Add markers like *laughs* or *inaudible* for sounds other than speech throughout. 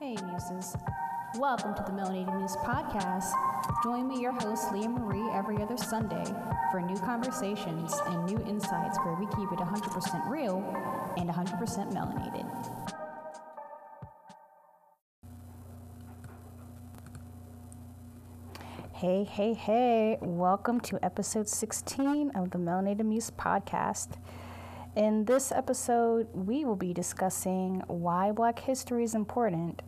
Hey, Muses. Welcome to the Melanated Muse podcast. Join me, your host, Leah Marie, every other Sunday for new conversations and new insights where we keep it 100% real and 100% melanated. Hey, hey, hey. Welcome to episode 16 of the Melanated Muse podcast. In this episode, we will be discussing why Black history is important,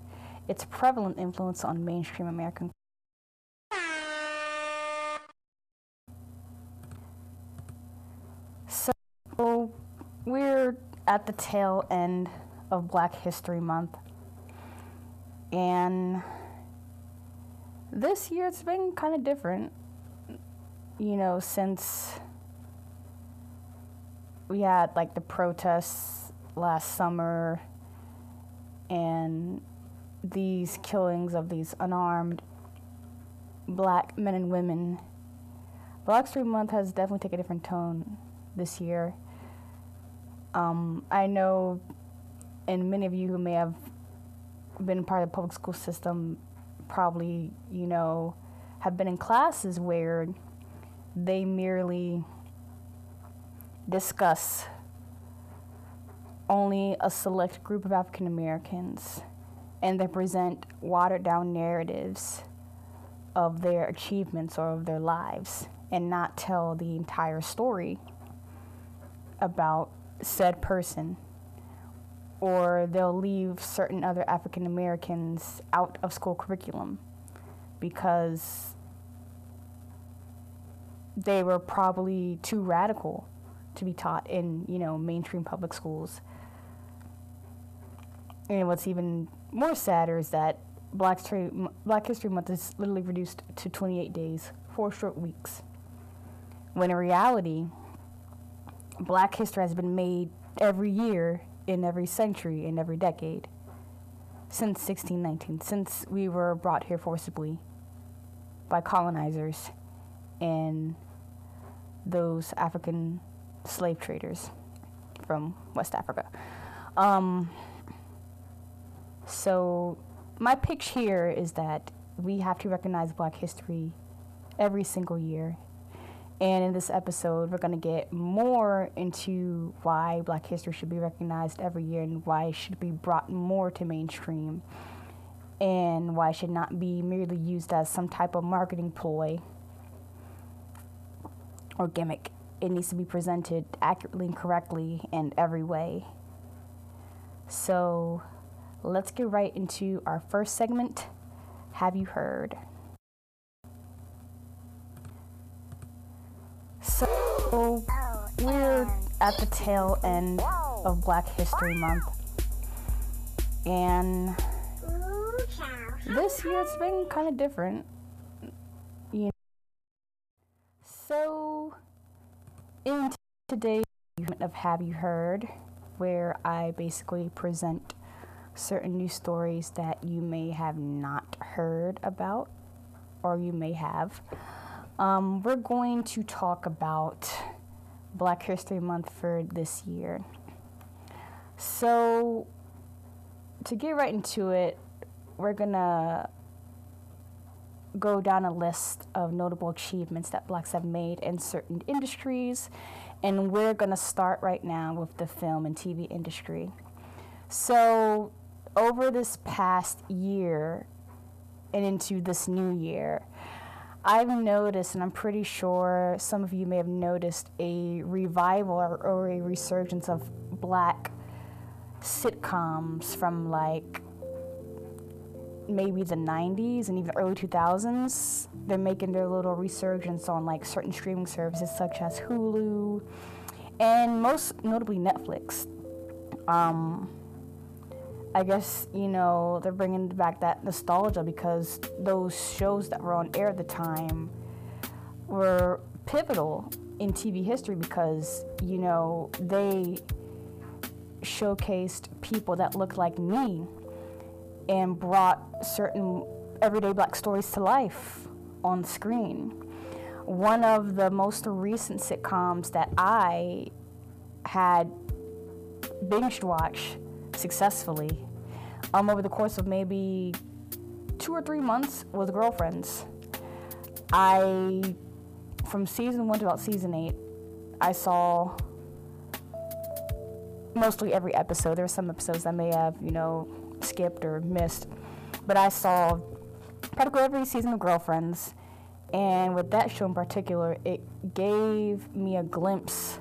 its prevalent influence on mainstream American So, we're at the tail end of Black History Month. And this year it's been kind of different, you know, since we had like the protests last summer and these killings of these unarmed black men and women. Black History Month has definitely taken a different tone this year. Um, I know, and many of you who may have been part of the public school system probably, you know, have been in classes where they merely discuss only a select group of African Americans and they present watered down narratives of their achievements or of their lives and not tell the entire story about said person or they'll leave certain other African Americans out of school curriculum because they were probably too radical to be taught in, you know, mainstream public schools. And what's even more sadder is that Black History, Black History Month is literally reduced to 28 days, four short weeks. When in reality, Black history has been made every year, in every century, in every decade, since 1619, since we were brought here forcibly by colonizers and those African slave traders from West Africa. Um, so, my pitch here is that we have to recognize Black history every single year. And in this episode, we're going to get more into why Black history should be recognized every year and why it should be brought more to mainstream and why it should not be merely used as some type of marketing ploy or gimmick it needs to be presented accurately and correctly in every way. So let's get right into our first segment Have You Heard? So we're at the tail end of Black History Month. And this year it's been kind of different. You know. So in today's segment of Have You Heard, where I basically present certain news stories that you may have not heard about or you may have, um, we're going to talk about Black History Month for this year. So, to get right into it, we're gonna go down a list of notable achievements that blacks have made in certain industries. And we're to start right now with the film and TV industry. So, over this past year and into this new year, I've noticed, and I'm pretty sure some of you may have noticed, a revival or, or a resurgence of black sitcoms from like maybe the 90s and even early 2000s, they're making their little resurgence on like certain streaming services such as Hulu and most notably Netflix. Um, I guess, you know, they're bringing back that nostalgia because those shows that were on air at the time were pivotal in TV history because, you know, they showcased people that looked like me and brought certain everyday black stories to life on screen. One of the most recent sitcoms that I had binge watched successfully um, over the course of maybe two or three months with Girlfriends. I, from season one to about season eight, I saw mostly every episode. There were some episodes I may have, you know, skipped or missed, but I saw practically every season of Girlfriends. And with that show in particular, it gave me a glimpse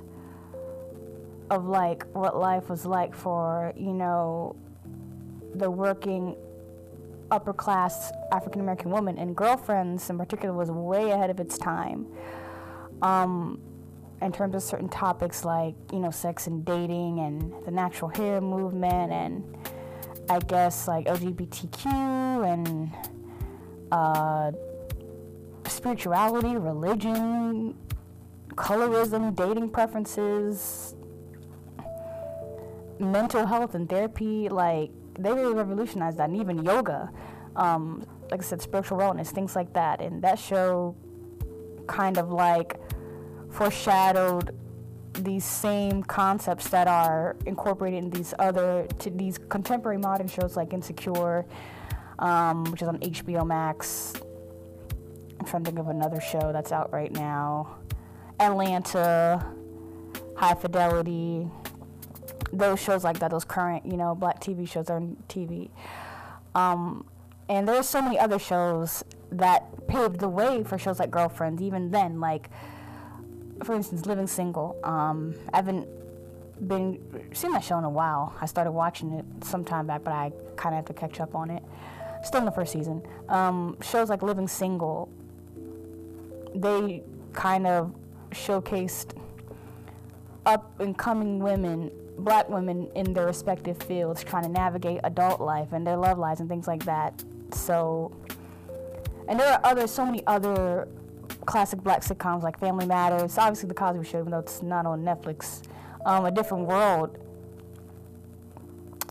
of like what life was like for, you know, the working upper class African American woman. And Girlfriends in particular was way ahead of its time. Um, in terms of certain topics like, you know, sex and dating and the natural hair movement and I guess like LGBTQ and uh, spirituality, religion, colorism, dating preferences, mental health and therapy. Like, they really revolutionized that, and even yoga. Um, like I said, spiritual wellness, things like that. And that show kind of like foreshadowed these same concepts that are incorporated in these other to these contemporary modern shows like Insecure, um, which is on HBO Max. I'm trying to think of another show that's out right now. Atlanta, High Fidelity, those shows like that, those current, you know, black TV shows on TV. Um, and there's so many other shows that paved the way for shows like Girlfriends, even then, like, for instance, Living Single. Um, I haven't been seen that show in a while. I started watching it some time back, but I kind of have to catch up on it. Still in the first season. Um, shows like Living Single, they kind of showcased up and coming women, black women in their respective fields, trying to navigate adult life and their love lives and things like that. So, and there are other, so many other classic black sitcoms like Family Matters, obviously The Cosby Show, even though it's not on Netflix. Um, a Different World,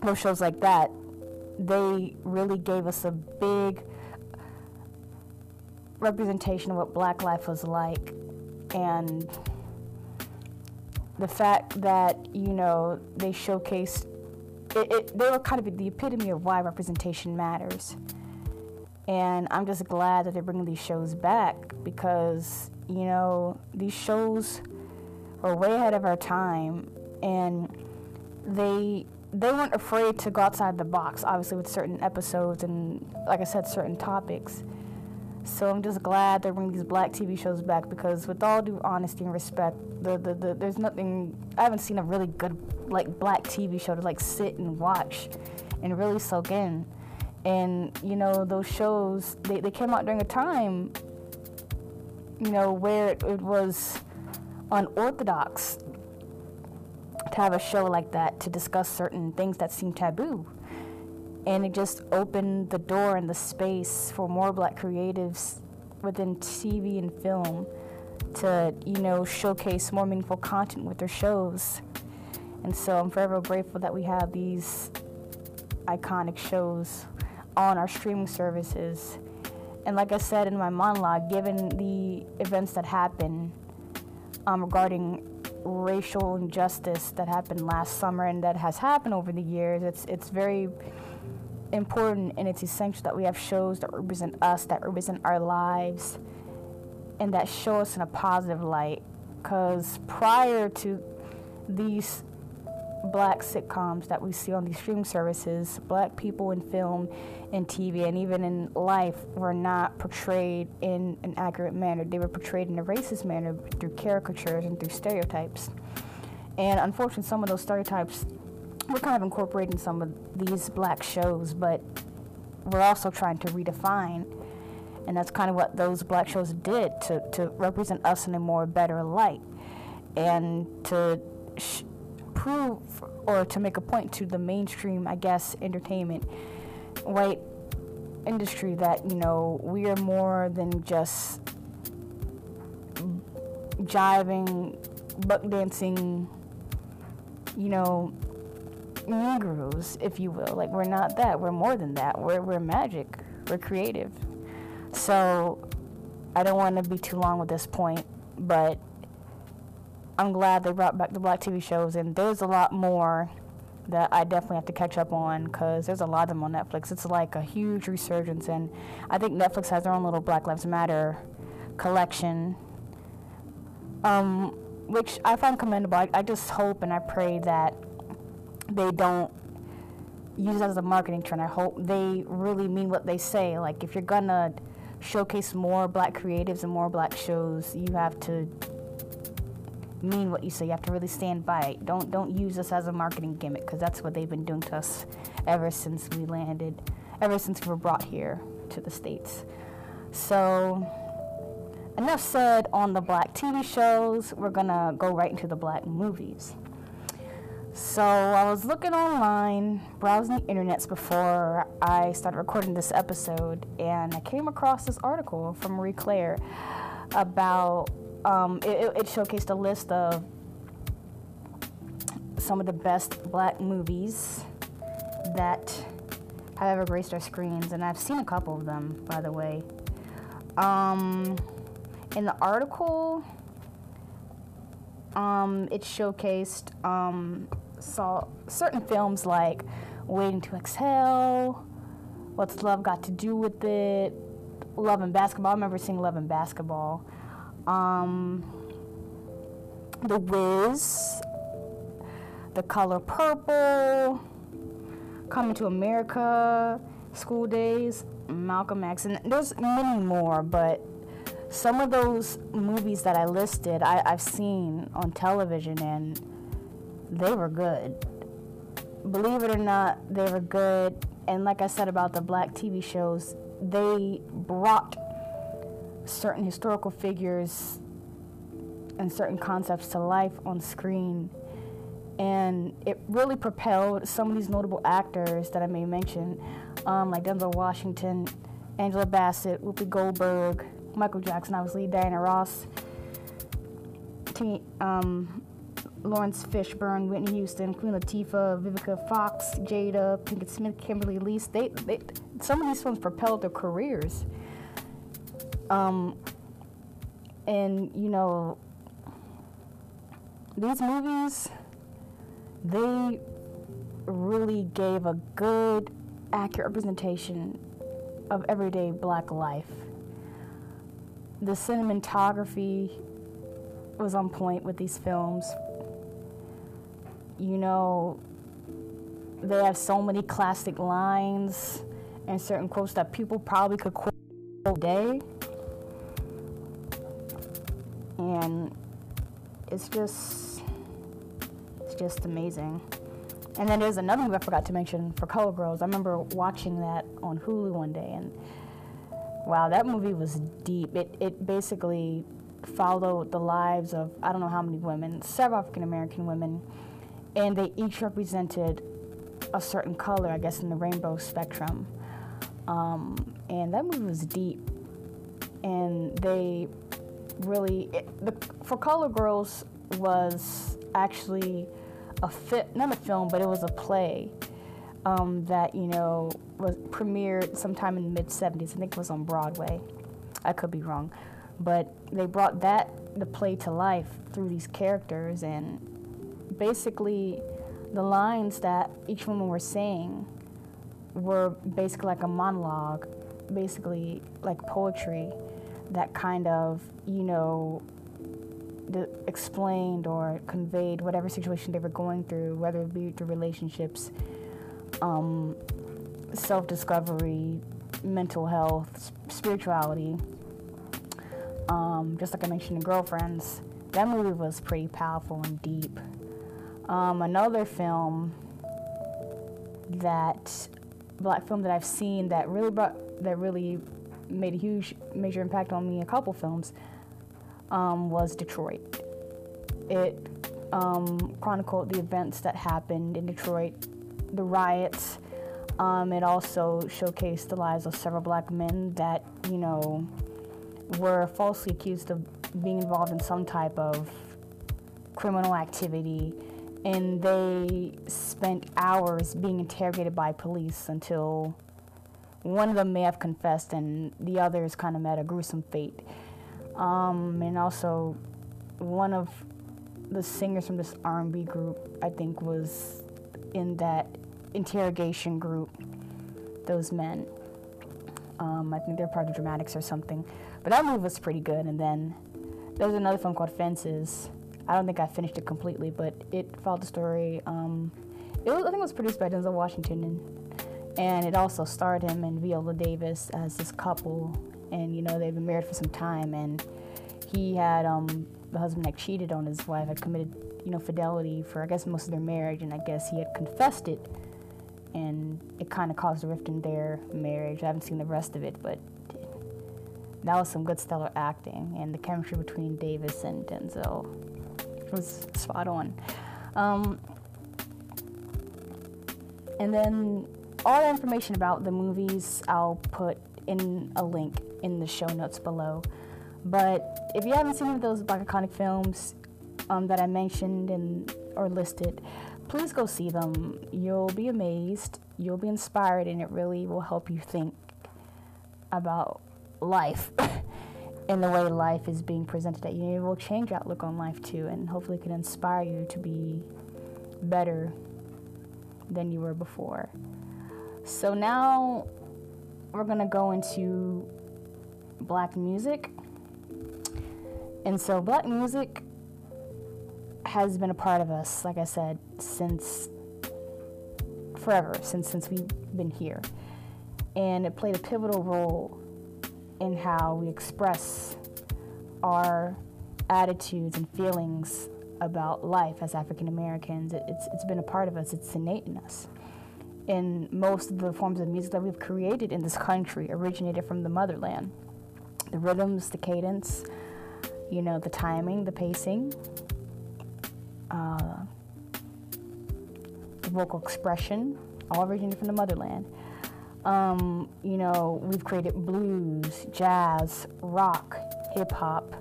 those shows like that, they really gave us a big representation of what black life was like. And the fact that, you know, they showcased, it, it, they were kind of the epitome of why representation matters. And I'm just glad that they're bringing these shows back because, you know, these shows are way ahead of our time and they they weren't afraid to go outside the box, obviously with certain episodes and like I said, certain topics. So I'm just glad they're bringing these black TV shows back because, with all due honesty and respect, the, the, the there's nothing. I haven't seen a really good like black TV show to like sit and watch and really soak in. And you know those shows they, they came out during a time you know where it, it was unorthodox to have a show like that to discuss certain things that seem taboo and it just opened the door and the space for more black creatives within TV and film to, you know, showcase more meaningful content with their shows. And so I'm forever grateful that we have these iconic shows on our streaming services. And like I said in my monologue, given the events that happened um, regarding racial injustice that happened last summer and that has happened over the years, it's it's very important and it's essential that we have shows that represent us, that represent our lives, and that show us in a positive light. Because prior to these black sitcoms that we see on these streaming services, black people in film and TV and even in life were not portrayed in an accurate manner. They were portrayed in a racist manner through caricatures and through stereotypes. And unfortunately, some of those stereotypes we're kind of incorporating some of these black shows, but we're also trying to redefine. And that's kind of what those black shows did to, to represent us in a more better light and to sh- prove or to make a point to the mainstream, I guess, entertainment, white industry that, you know, we are more than just jiving, buck dancing, you know, Negroes, if you will. Like we're not that. We're more than that. We're we're magic. We're creative. So I don't want to be too long with this point, but I'm glad they brought back the black TV shows, and there's a lot more that I definitely have to catch up on because there's a lot of them on Netflix. It's like a huge resurgence, and I think Netflix has their own little Black Lives Matter collection, um, which I find commendable. I, I just hope and I pray that they don't use it as a marketing trend. I hope they really mean what they say. Like, if you're gonna showcase more black creatives and more black shows, you have to mean what you say. You have to really stand by it. Don't don't use this as a marketing gimmick because that's what they've been doing to us ever since we landed, ever since we were brought here to the states. So enough said on the black TV shows. We're gonna go right into the black movies. So I was looking online, browsing the internets before I started recording this episode, and I came across this article from Marie Claire about um, it, it showcased a list of some of the best black movies that have ever graced our screens, and I've seen a couple of them, by the way. Um, in the article, um, it showcased um, saw certain films like Waiting to Exhale, What's Love Got to Do with It, Love and Basketball. I remember seeing Love and Basketball. Um, the Wiz, The Color Purple, Coming to America, School Days, Malcolm X, and there's many more, but some of those movies that I listed, I, I've seen on television and they were good. Believe it or not, they were good. And like I said about the black TV shows, they brought certain historical figures and certain concepts to life on screen. And it really propelled some of these notable actors that I may mention, um, like Denzel Washington, Angela Bassett, Whoopi Goldberg, Michael Jackson, obviously, Diana Ross, um, Laurence Fishburne, Whitney Houston, Queen Latifah, Vivica Fox, Jada, Pinkett Smith, Kimberly Elise. They, they, some of these films propelled their careers. Um, and you know, these movies, they really gave a good, accurate representation of everyday black life. The cinematography was on point with these films. You know, they have so many classic lines and certain quotes that people probably could quote all day and it's just it's just amazing. And then there's another movie I forgot to mention for Color Girls. I remember watching that on Hulu one day, and wow, that movie was deep. It it basically followed the lives of I don't know how many women, several African American women, and they each represented a certain color, I guess, in the rainbow spectrum. Um, and that movie was deep, and they really it, the, for Color Girls was actually a fit, not a film, but it was a play um, that you know was premiered sometime in the mid '70s. I think it was on Broadway. I could be wrong, but they brought that the play to life through these characters and basically the lines that each woman were saying were basically like a monologue, basically like poetry that kind of, you know, explained or conveyed whatever situation they were going through, whether it be through relationships, um, self discovery, mental health, spirituality. Um, just like I mentioned in Girlfriends, that movie was pretty powerful and deep. Um, another film that black film that I've seen that really brought that really made a huge major impact on me a couple films um, was Detroit. It um, chronicled the events that happened in Detroit, the riots. Um, it also showcased the lives of several black men that, you know, were falsely accused of being involved in some type of criminal activity. And they spent hours being interrogated by police until one of them may have confessed and the others kind of met a gruesome fate. Um, and also, one of the singers from this R&B group, I think, was in that interrogation group, those men. Um, I think they're part of dramatics or something. But that movie was pretty good. And then there was another film called Fences. I don't think I finished it completely, but it followed the story. Um, it was, I think it was produced by Denzel Washington, and, and it also starred him and Viola Davis as this couple. And you know they've been married for some time, and he had um, the husband that cheated on his wife had committed you know fidelity for I guess most of their marriage, and I guess he had confessed it, and it kind of caused a rift in their marriage. I haven't seen the rest of it, but that was some good stellar acting, and the chemistry between Davis and Denzel was spot on. Um, and then all the information about the movies I'll put in a link in the show notes below. But if you haven't seen any of those black iconic films um, that I mentioned and or listed, please go see them. You'll be amazed, you'll be inspired, and it really will help you think about life *laughs* and the way life is being presented at you. It will change your outlook on life too, and hopefully can inspire you to be better than you were before. So now we're gonna go into black music. And so black music has been a part of us, like I said, since forever, since since we've been here. And it played a pivotal role in how we express our attitudes and feelings about life as African Americans. It, it's, it's been a part of us, it's innate in us. And most of the forms of music that we've created in this country originated from the motherland. The rhythms, the cadence, you know, the timing, the pacing, uh, the vocal expression, all originated from the motherland. Um, you know, we've created blues, jazz, rock, hip hop,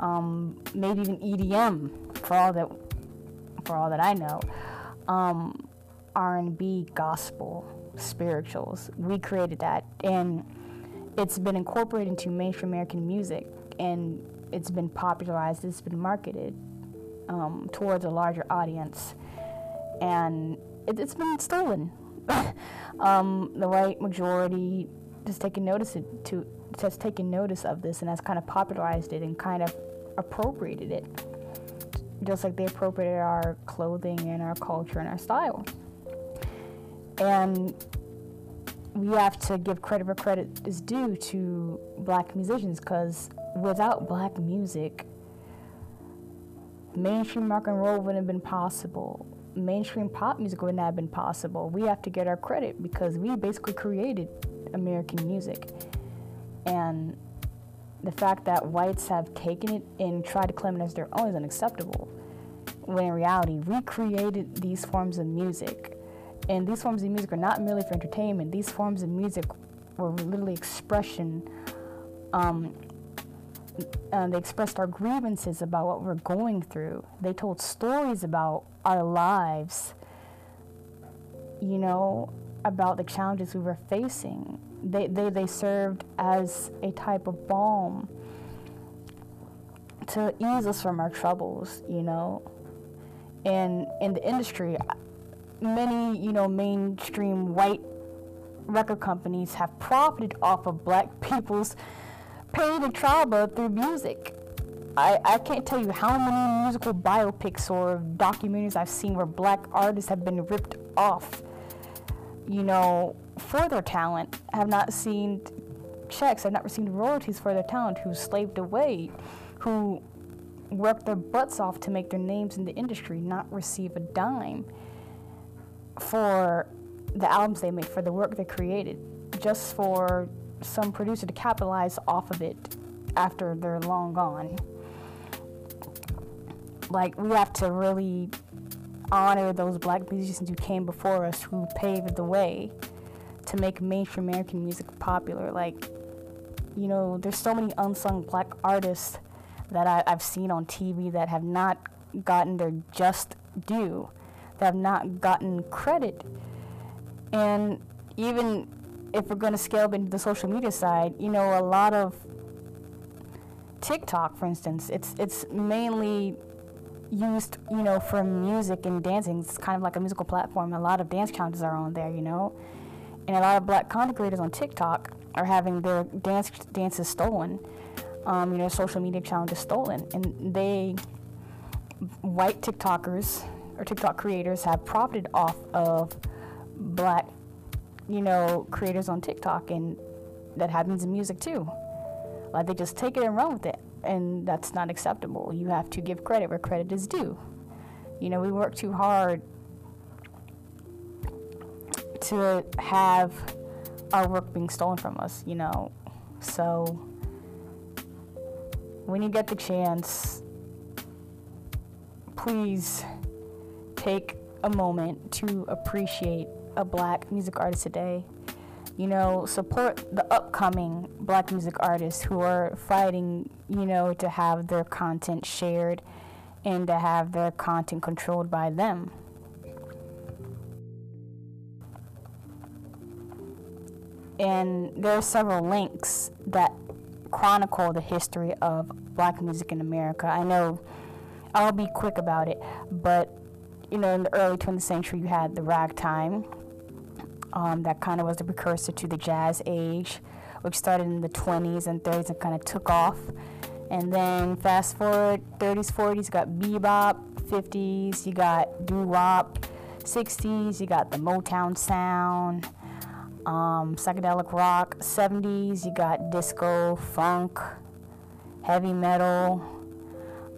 um, maybe even EDM for all that for all that I know. Um, R&B, gospel, spirituals. We created that, and it's been incorporated into mainstream American music, and it's been popularized. It's been marketed um, towards a larger audience, and it, has been stolen. *sighs* um, the white majority notice to has taken notice of this and has kind of popularized it and kind of appropriated it, just like they appropriated our clothing and our culture and our style. And we have to give credit where credit is due to black musicians because without black music, mainstream rock and roll wouldn't have been possible. Mainstream pop music wouldn't have been possible. We have to get our credit because we basically created American music. And the fact that whites have taken it and tried to claim it as their own is unacceptable. When in reality, we created these forms of music. And these forms of music are not merely for entertainment, these forms of music were literally expression. Um, uh, they expressed our grievances about what we're going through. They told stories about our lives, you know, about the challenges we were facing they, they, they served as a type of balm to ease us from our troubles, you know. And in the industry, many, you know, mainstream white record companies have profited off of black *laughs* people's pain and trauma through music. I, I can't tell you how many musical biopics or documentaries I've seen where black artists have been ripped off, you know, for their talent have not seen checks, have not received royalties for their talent, who slaved away, who worked their butts off to make their names in the industry, not receive a dime for the albums they made, for the work they created, just for some producer to capitalize off of it after they're long gone. Like, we have to really honor those black musicians who came before us, who paved the way to make mainstream American music popular. Like, you know, there's so many unsung black artists that I, have seen on TV that have not gotten their just due, that have not gotten credit. And even if we're going to scale up into the social media side, you know, a lot of TikTok, for instance, it's it's mainly used, you know, for music and dancing. It's kind of like a musical platform. A lot of dance challenges are on there, you know, and a lot of black content creators on TikTok are having their dance dances stolen. Um, you know, social media challenges stolen, and they white TikTokers or TikTok creators have profited off of black, you know, creators on TikTok, and that happens in music too. Like they just take it and run with it, and that's not acceptable. You have to give credit where credit is due. You know, we work too hard to have our work being stolen from us, you know. So when you get the chance, please take a moment to appreciate a black music artist today. You know, support the upcoming black music artists who are fighting, you know, to have their content shared and to have their content controlled by them. And there are several links that chronicle the history of black music in America. I know I'll be quick about it, but you know, in the early 20th century, you had the ragtime. Um, that kind of was the precursor to the jazz age, which started in the 20s and 30s and kind of took off. And then fast forward 30s, 40s, you got bebop, 50s, you got doo wop, 60s, you got the Motown sound, um, psychedelic rock, 70s, you got disco, funk, heavy metal,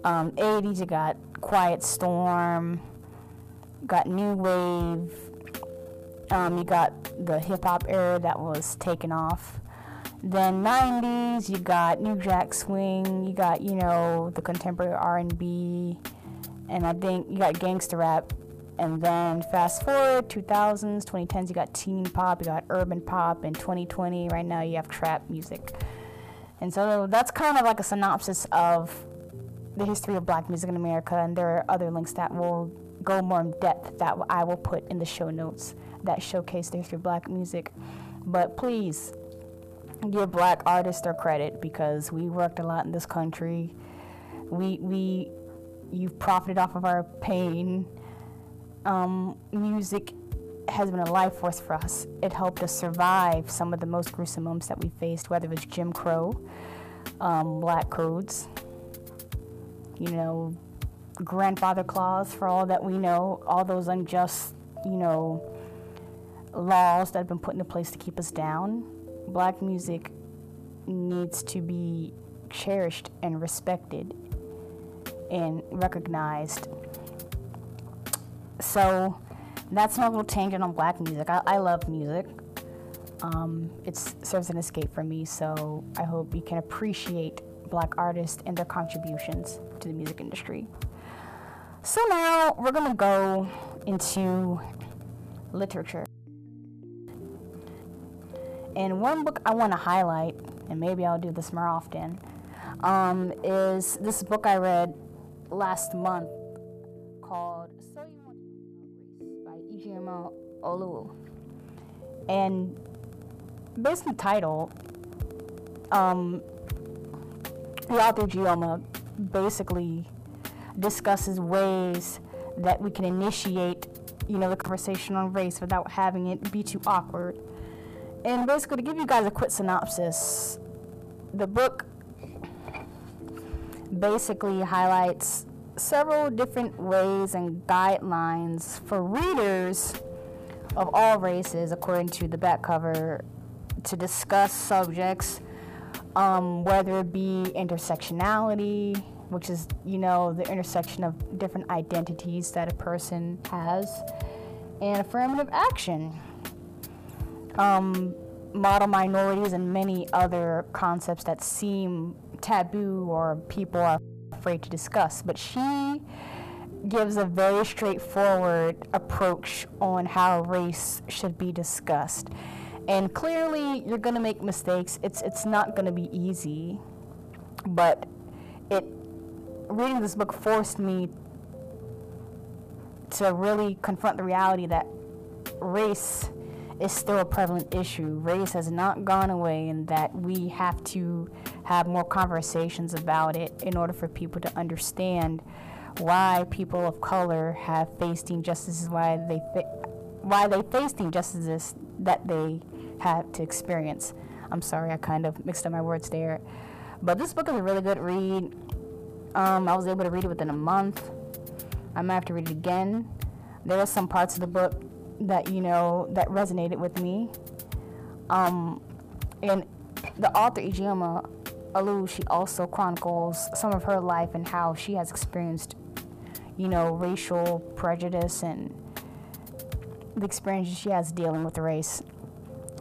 um, 80s, you got Quiet Storm, got new wave. Um, you got the hip hop era that was taken off. Then 90s, you got New Jack Swing. You got you know the contemporary R&B, and I think you got gangster rap. And then fast forward 2000s, 2010s, you got teen pop, you got urban pop, and 2020 right now you have trap music. And so that's kind of like a synopsis of the history of black music in America, and there are other links that will go more in depth that I will put in the show notes that showcase the history of black music. But please give black artists their credit because we worked a lot in this country. We we you've profited off of our pain. Um, music has been a life force for us. It helped us survive some of the most gruesome moments that we faced, whether it was Jim Crow, um, black codes, you know, grandfather clause for all that we know, all those unjust, you know, laws that have been put into place to keep us down. Black music needs to be cherished and respected and recognized. So that's my little tangent on black music. I, I love music. Um, it serves an escape for me, so I hope you can appreciate black artists and their contributions to the music industry. So now we're to go into literature. And one book I want to highlight, and maybe I'll do this more often, um, is this book I read last month called So You Want to Know by Ijeoma Oluo. And based on the title, um, the author Ijeoma basically discusses ways that we can initiate, you know, the conversation on race without having it be too awkward. And basically, to give you guys a quick synopsis, the book basically highlights several different ways and guidelines for readers of all races, according to the back cover, to discuss subjects, um, whether it be intersectionality, which is, you know, the intersection of different identities that a person has, and affirmative action. Um, model minorities and many other concepts that seem taboo or people are afraid to discuss. But she gives a very straightforward approach on how race should be discussed. And clearly, you're going to make mistakes. It's, it's not going to be easy, but it reading this book forced me to really confront the reality that race is still a prevalent issue. Race has not gone away, and that we have to have more conversations about it in order for people to understand why people of color have faced injustices, why they fa- why they faced injustices that they had to experience. I'm sorry, I kind of mixed up my words there. But this book is a really good read. Um, I was able to read it within a month. I might have to read it again. There are some parts of the book that you know that resonated with me. Um, and the author Ijeoma Oluo, she also chronicles some of her life and how she has experienced, you know, racial prejudice and the experiences she has dealing with race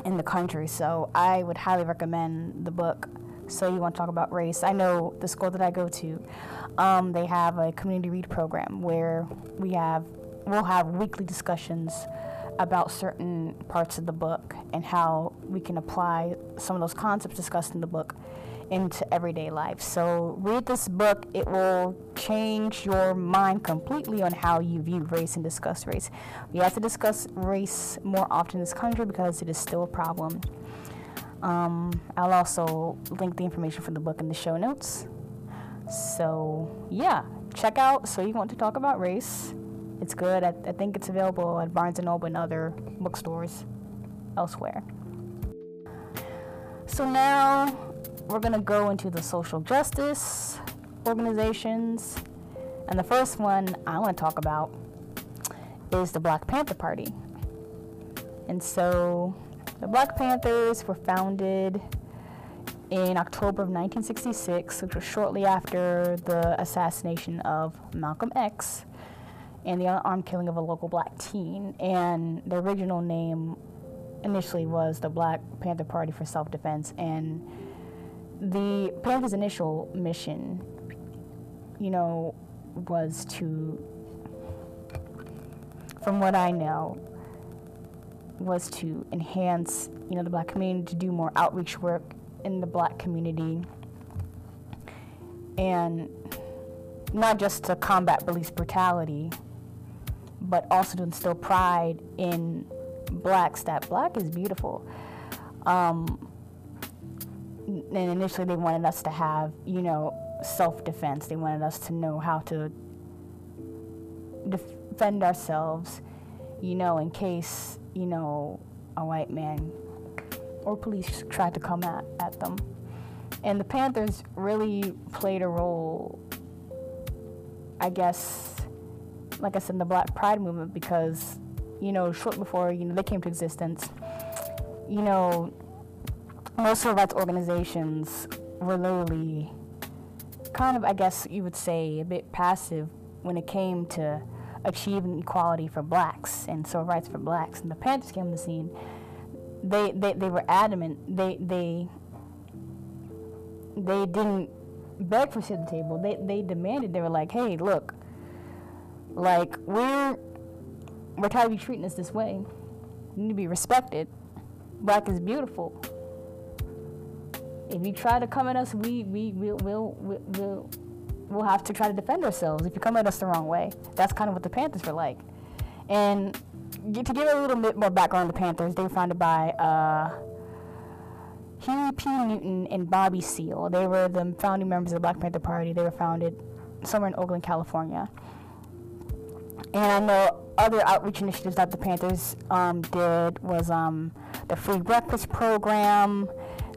in the country. So I would highly recommend the book. So you want to talk about race? I know the school that I go to, um, they have a community read program where we have we'll have weekly discussions about certain parts of the book and how we can apply some of those concepts discussed in the book into everyday life. So read this book. It will change your mind completely on how you view race and discuss race. We have to discuss race more often in this country because it is still a problem. Um, I'll also link the information for the book in the show notes. So yeah, check out So You Want to Talk About Race. It's good. I, I think it's available at Barnes & Noble and other bookstores elsewhere. So now we're going to go into the social justice organizations. And the first one I want to talk about is the Black Panther Party. And so the Black Panthers were founded in October of 1966, which was shortly after the assassination of Malcolm X and the unarmed killing of a local black teen. And the original name initially was the Black Panther Party for Self Defense. And the Panthers' initial mission, you know, was to, from what I know, was to enhance, you know, the black community, to do more outreach work in the black community, and not just to combat police brutality, but also to instill pride in blacks that black is beautiful. Um, and initially they wanted us to have, you know, self-defense. They wanted us to know how to defend ourselves, you know, in case, you know, a white man or police tried to come at, at them. And the Panthers really played a role, I guess, like I said, in the Black Pride movement because, you know, short before, you know, they came to existence, you know, most civil rights organizations were literally kind of, I guess you would say, a bit passive when it came to achieving equality for blacks and civil rights for blacks. And the Panthers came on the scene. They, they, they were adamant. They, they, they didn't beg for seat at the table. They, they demanded. They were like, hey, look, like, we're, we're tired of you treating us this way. You need to be respected. Black is beautiful if you try to come at us, we we will will will we'll, we'll have to try to defend ourselves. If you come at us the wrong way, that's kind of what the Panthers were like. And to give a little bit more background on the Panthers, they were founded by uh, Huey P. Newton and Bobby Seale. They were the founding members of the Black Panther Party. They were founded somewhere in Oakland, California. And I know other outreach initiatives that the Panthers um, did was um, the free breakfast program.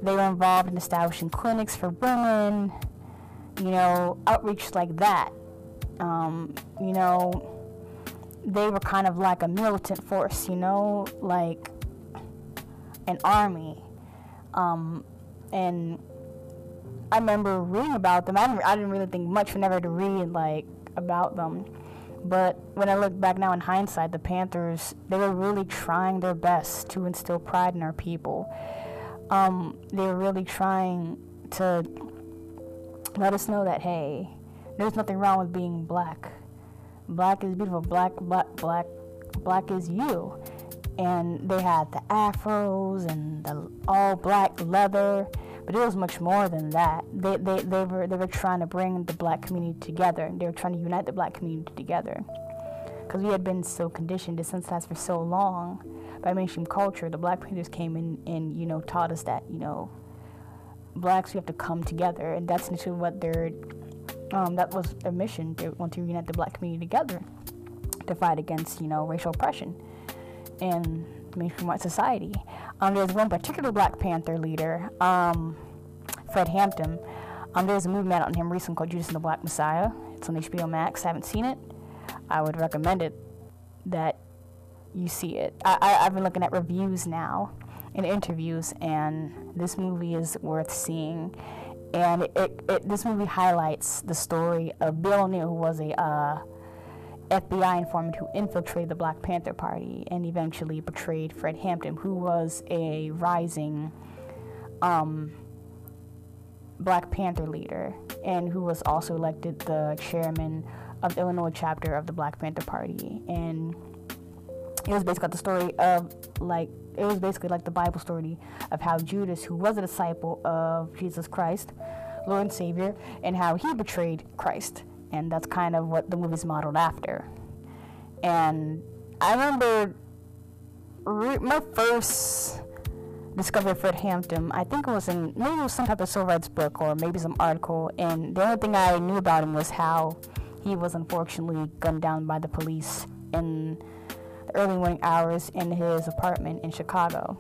They were involved in establishing clinics for women, you know, outreach like that. Um, you know, they were kind of like a militant force, you know, like an army. Um, and I remember reading about them. I didn't, I didn't really think much whenever to read like about them. But when I look back now in hindsight, the Panthers, they were really trying their best to instill pride in our people um, they were really trying to let us know that hey, there's nothing wrong with being black. Black is beautiful. Black, black, black, black is you. And they had the afros and the all black leather, but it was much more than that. They, they, they were they were trying to bring the black community together. They were trying to unite the black community together, because we had been so conditioned, desensitized for so long by mainstream culture, the Black Panthers came in and you know taught us that you know blacks we have to come together, and that's initially what their Um, that was a mission. They want to unite the black community together to fight against, you know, racial oppression in mainstream white society. Um, there's one particular Black Panther leader, um, Fred Hampton. Um, there's a movie made on him recently called Judas and the Black Messiah. It's on HBO Max. I haven't seen it. I would recommend it that you see it. I, I've been looking at reviews now and interviews, and this movie is worth seeing. And it, it, it, this movie highlights the story of Bill O'Neal, who was a uh, FBI informant who infiltrated the Black Panther Party and eventually betrayed Fred Hampton, who was a rising um, Black Panther leader and who was also elected the chairman of the Illinois chapter of the Black Panther Party. And it was basically the story of like it was basically like the Bible story of how Judas, who was a disciple of Jesus Christ, Lord and Savior, and how he betrayed Christ and that's kind of what the movie's modeled after. And I remember re- my first discovery of Fred Hampton. I think it was in maybe it was some type of civil rights book or maybe some article. And the only thing I knew about him was how he was unfortunately gunned down by the police in the early morning hours in his apartment in Chicago.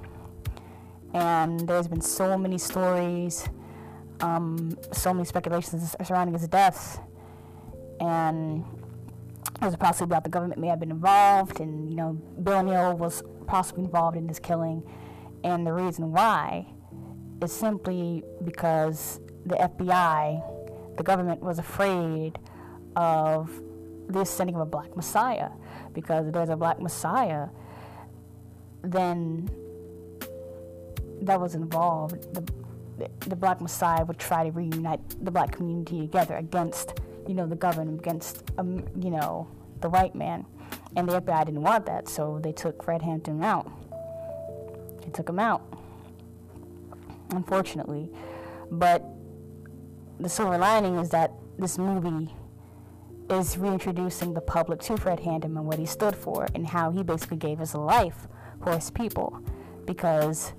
And there's been so many stories, um, so many speculations surrounding his death and it was possibly about the government may have been involved, and you know, Bill O'Neal was possibly involved in this killing, and the reason why is simply because the FBI, the government, was afraid of the sending of a black messiah, because if there's a black messiah, then that was involved. The, the black messiah would try to reunite the black community together against you know, the government against, um, you know, the white man. And the FBI didn't want that, so they took Fred Hampton out. They took him out, unfortunately. But the silver lining is that this movie is reintroducing the public to Fred Hampton and what he stood for and how he basically gave his life for his people. Because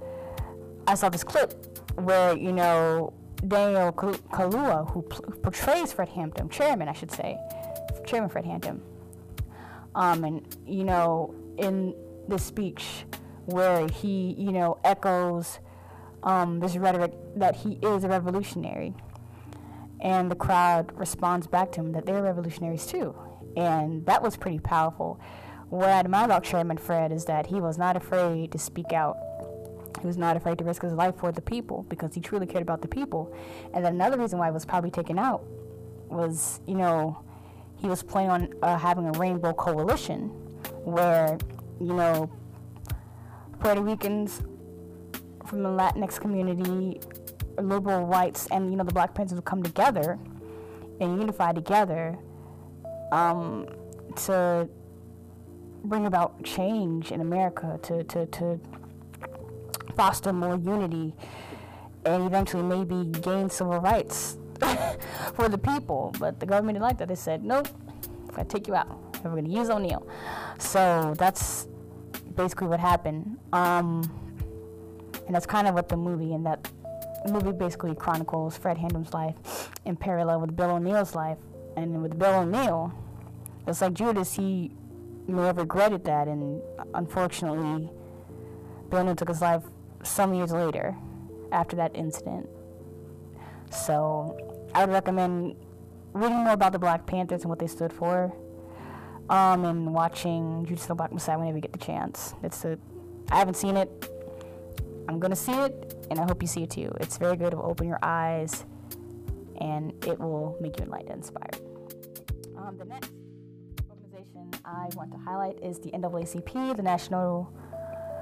I saw this clip where, you know, Daniel Kaluuya, who portrays Fred Hampton, chairman, I should say, Chairman Fred Hampton. Um, and you know, in this speech where he, you know, echoes um, this rhetoric that he is a revolutionary, and the crowd responds back to him that they're revolutionaries too, and that was pretty powerful. What I admire about Chairman Fred is that he was not afraid to speak out he was not afraid to risk his life for the people because he truly cared about the people. And then another reason why he was probably taken out was, you know, he was planning on uh, having a rainbow coalition where, you know, Puerto Ricans from the Latinx community, liberal whites, and, you know, the Black Panthers would come together and unify together um, to bring about change in America, to, to, to foster more unity and eventually maybe gain civil rights *laughs* for the people. But the government didn't like that. They said, nope, to take you out. We're going to use O'Neal. So that's basically what happened. Um, and that's kind of what the movie and that movie basically chronicles Fred Hampton's life in parallel with Bill O'Neal's life. And with Bill O'Neal, it's like Judas, he may have regretted that, and unfortunately, Bill O'Neal took his life some years later after that incident. So I would recommend reading more about the Black Panthers and what they stood for, um, and watching Judas and the Black Messiah whenever you get the chance. It's a, I haven't seen it. I'm gonna see it, and I hope you see it too. It's very good. It will open your eyes, and it will make you enlightened and inspired. Um, the next organization I want to highlight is the NAACP, the National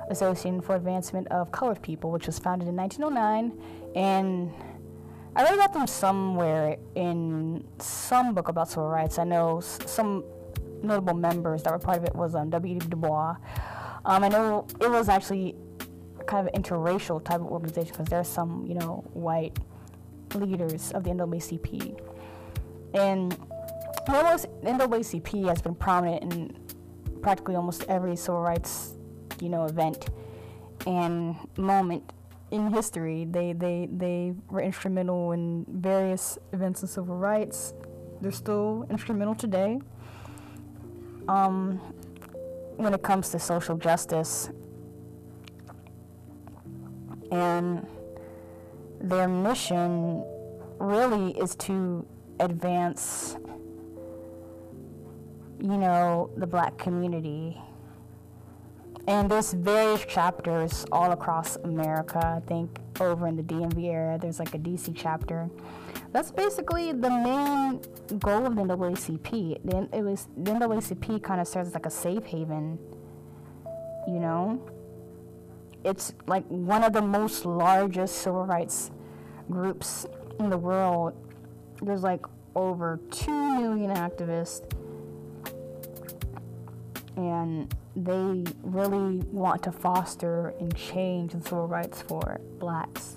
Association for Advancement of Colored People, which was founded in 1909. And I read about them somewhere in some book about civil rights. I know some notable members that were part of it was um, W. Du Bois. Um, I know it was actually kind of an interracial type of organization because there are some, you know, white leaders of the NAACP. And the NAACP has been prominent in practically almost every civil rights you know event and moment in history. They they they were instrumental in various events of civil rights they're still instrumental today. Um, when it comes to social justice, and their mission really is to advance, you know, the black community. And there's various chapters all across America. I think over in the DMV area, there's like a DC chapter. That's basically the main goal of the NAACP. The, it was, the NAACP kind of serves as like a safe haven, you know? It's like one of the most largest civil rights groups in the world. There's like over 2 million activists. And they really want to foster and change the civil rights for blacks.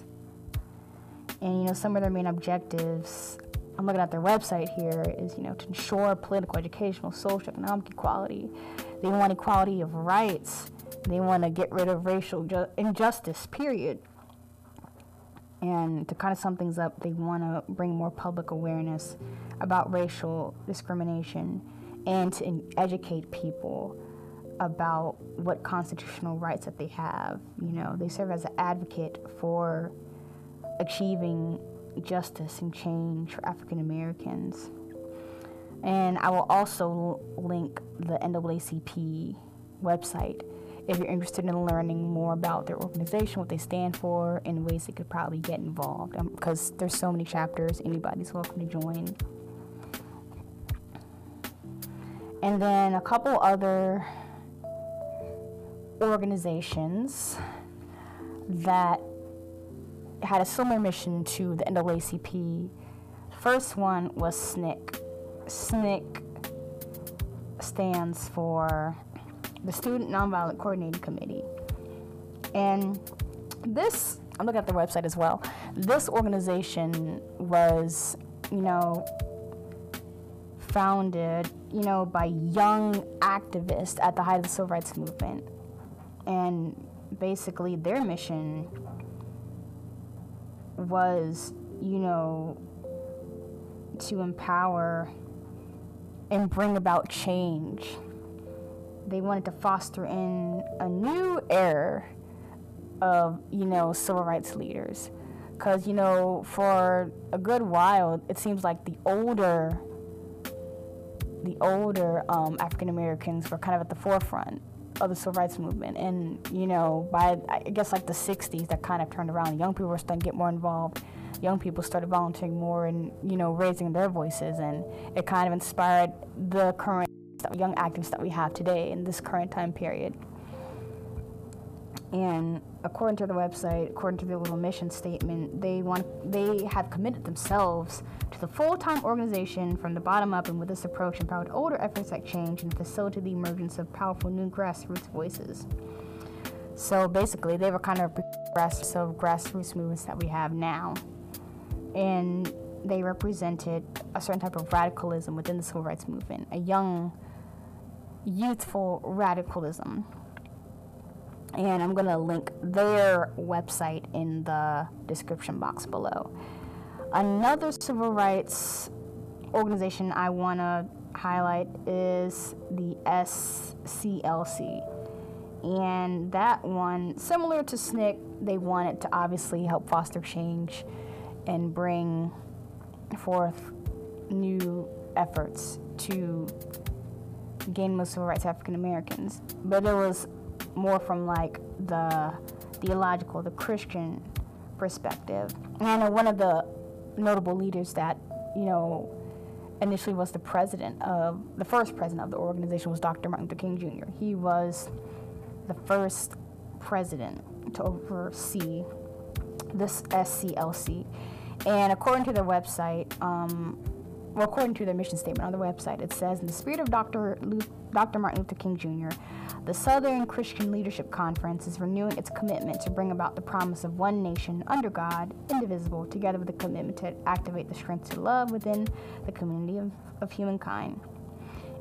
And you know, some of their main objectives, I'm looking at their website here, is you know to ensure political, educational, social, economic equality. They want equality of rights. They want to get rid of racial ju- injustice. Period. And to kind of sum things up, they want to bring more public awareness about racial discrimination and to educate people about what constitutional rights that they have. You know, they serve as an advocate for achieving justice and change for African Americans. And I will also link the NAACP website if you're interested in learning more about their organization, what they stand for, and ways they could probably get involved. Because um, there's so many chapters, anybody's welcome to join. And then a couple other organizations that had a similar mission to the NAACP. First one was SNCC. SNCC stands for the Student Nonviolent Coordinating Committee. And this, I'm looking at the website as well. This organization was, you know, founded, you know, by young activists at the height of the civil rights movement. And basically, their mission was, you know, to empower and bring about change. They wanted to foster in a new era of, you know, civil rights leaders. Because, you know, for a good while, it seems like the older, the older um, African Americans were kind of at the forefront of the civil rights movement. And, you know, by, I guess, like the 60s, that kind of turned around. Young people were starting to get more involved. Young people started volunteering more and, you know, raising their voices. And it kind of inspired the current young activists that we have today in this current time period. And according to the website, according to their little mission statement, they want they have committed themselves to the full-time organization from the bottom up, and with this approach, empowered older efforts at change and facilitate the emergence of powerful new grassroots voices. So basically, they were kind of progressive of grassroots movements that we have now, and they represented a certain type of radicalism within the civil rights movement, a young, youthful radicalism and I'm going to link their website in the description box below. Another civil rights organization I want to highlight is the SCLC. And that one, similar to SNCC, they wanted to obviously help foster change and bring forth new efforts to gain more civil rights African Americans. But it was more from like the theological, the Christian perspective. And one of the notable leaders that, you know, initially was the president of, the first president of the organization was Dr. Martin Luther King Jr. He was the first president to oversee this SCLC. And according to their website, um, well, according to their mission statement on the website, it says, in the spirit of Dr. Dr. Martin Luther King Jr., the Southern Christian Leadership Conference is renewing its commitment to bring about the promise of one nation under God, indivisible, together with a commitment to activate the strength to love within the community of, of humankind.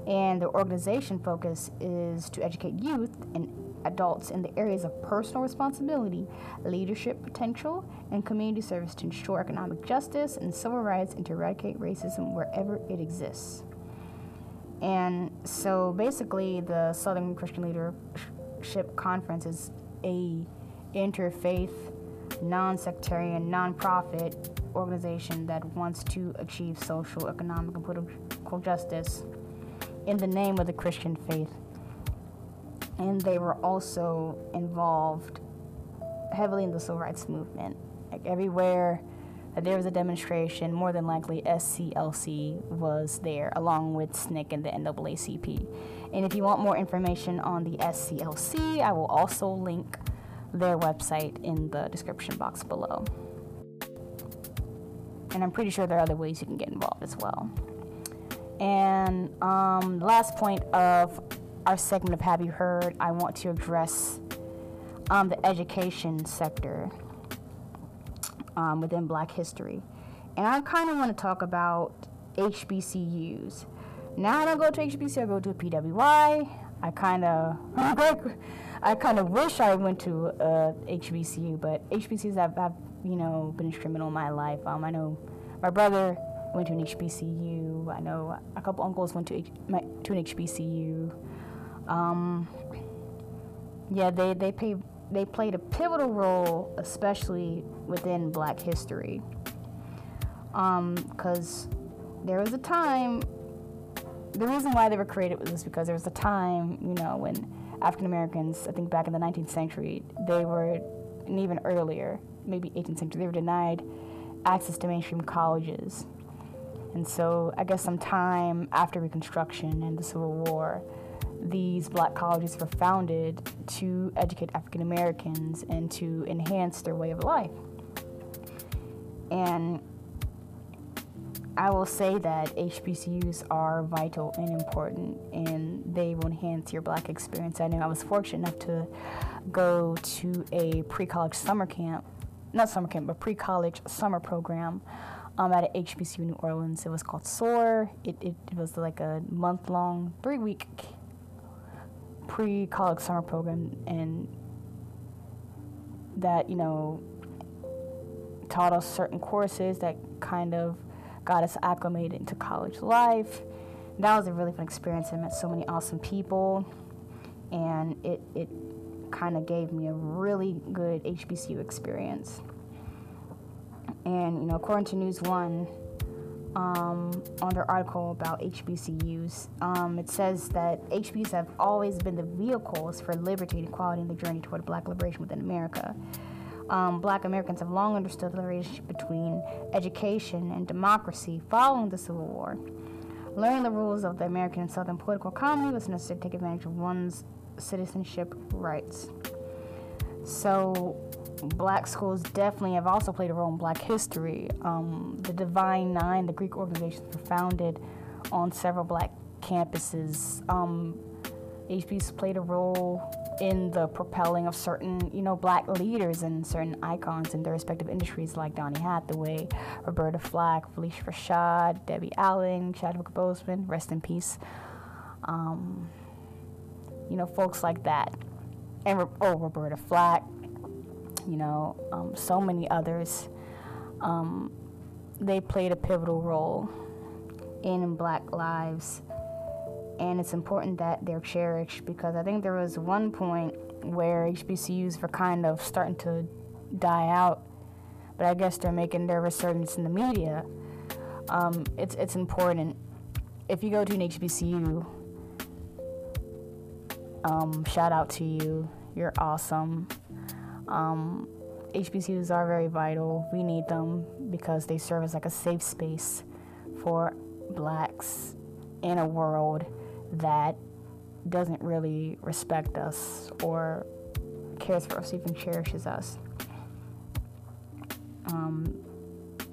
And the organization focus is to educate youth and adults in the areas of personal responsibility, leadership potential, and community service to ensure economic justice and civil rights and to eradicate racism wherever it exists. And so basically, the Southern Christian Leadership Conference is a interfaith, non-sectarian, non-profit organization that wants to achieve social, economic, and political justice in the name of the Christian faith. And they were also involved heavily in the civil rights movement. Like everywhere that there was a demonstration, more than likely SCLC was there, along with SNCC and the NAACP. And if you want more information on the SCLC, I will also link their website in the description box below. And I'm pretty sure there are other ways you can get involved as well. And um, last point of our segment of Have You Heard, I want to address um, the education sector um, within Black history. And I kind of want to talk about HBCUs. Now I don't go to HBCU, I go to a PWI. I kind of, I kind of *laughs* wish I went to a HBCU, but HBCUs have, have, you know, been instrumental in my life. Um, I know my brother went to an HBCU. I know a couple uncles went to H- my, to an HBCU. Um, yeah, they they pay, they played a pivotal role, especially within Black history. Because um, there was a time. The reason why they were created was because there was a time, you know, when African Americans, I think back in the 19th century, they were, and even earlier, maybe 18th century, they were denied access to mainstream colleges. And so, I guess some time after Reconstruction and the Civil War, these black colleges were founded to educate African Americans and to enhance their way of life. And I will say that HBCUs are vital and important, and they will enhance your black experience. I know I was fortunate enough to go to a pre college summer camp, not summer camp, but pre college summer program um, at a HBCU New Orleans. It was called SOAR. It, it, it was like a month long, three week pre college summer program, and that, you know, taught us certain courses that kind of got us acclimated into college life. That was a really fun experience. I met so many awesome people, and it, it kind of gave me a really good HBCU experience. And, you know, according to News One, um, on their article about HBCUs, um, it says that HBCUs have always been the vehicles for liberty and equality in the journey toward black liberation within America. Um, black Americans have long understood the relationship between education and democracy following the Civil War. Learning the rules of the American and Southern political economy was necessary to take advantage of one's citizenship rights. So, black schools definitely have also played a role in black history. Um, the Divine Nine, the Greek organizations, were founded on several black campuses. Um, HBCUs played a role in the propelling of certain, you know, black leaders and certain icons in their respective industries, like Donny Hathaway, Roberta Flack, Phylicia Rashad, Debbie Allen, Chadwick Boseman, rest in peace. Um, you know, folks like that. And oh, Roberta Flack, you know, um, so many others. Um, they played a pivotal role in black lives and it's important that they're cherished because I think there was one point where HBCUs were kind of starting to die out, but I guess they're making their resurgence in the media. Um, it's it's important. If you go to an HBCU, um, shout out to you. You're awesome. Um, HBCUs are very vital. We need them because they serve as like a safe space for blacks in a world that doesn't really respect us or cares for us, even cherishes us. Um,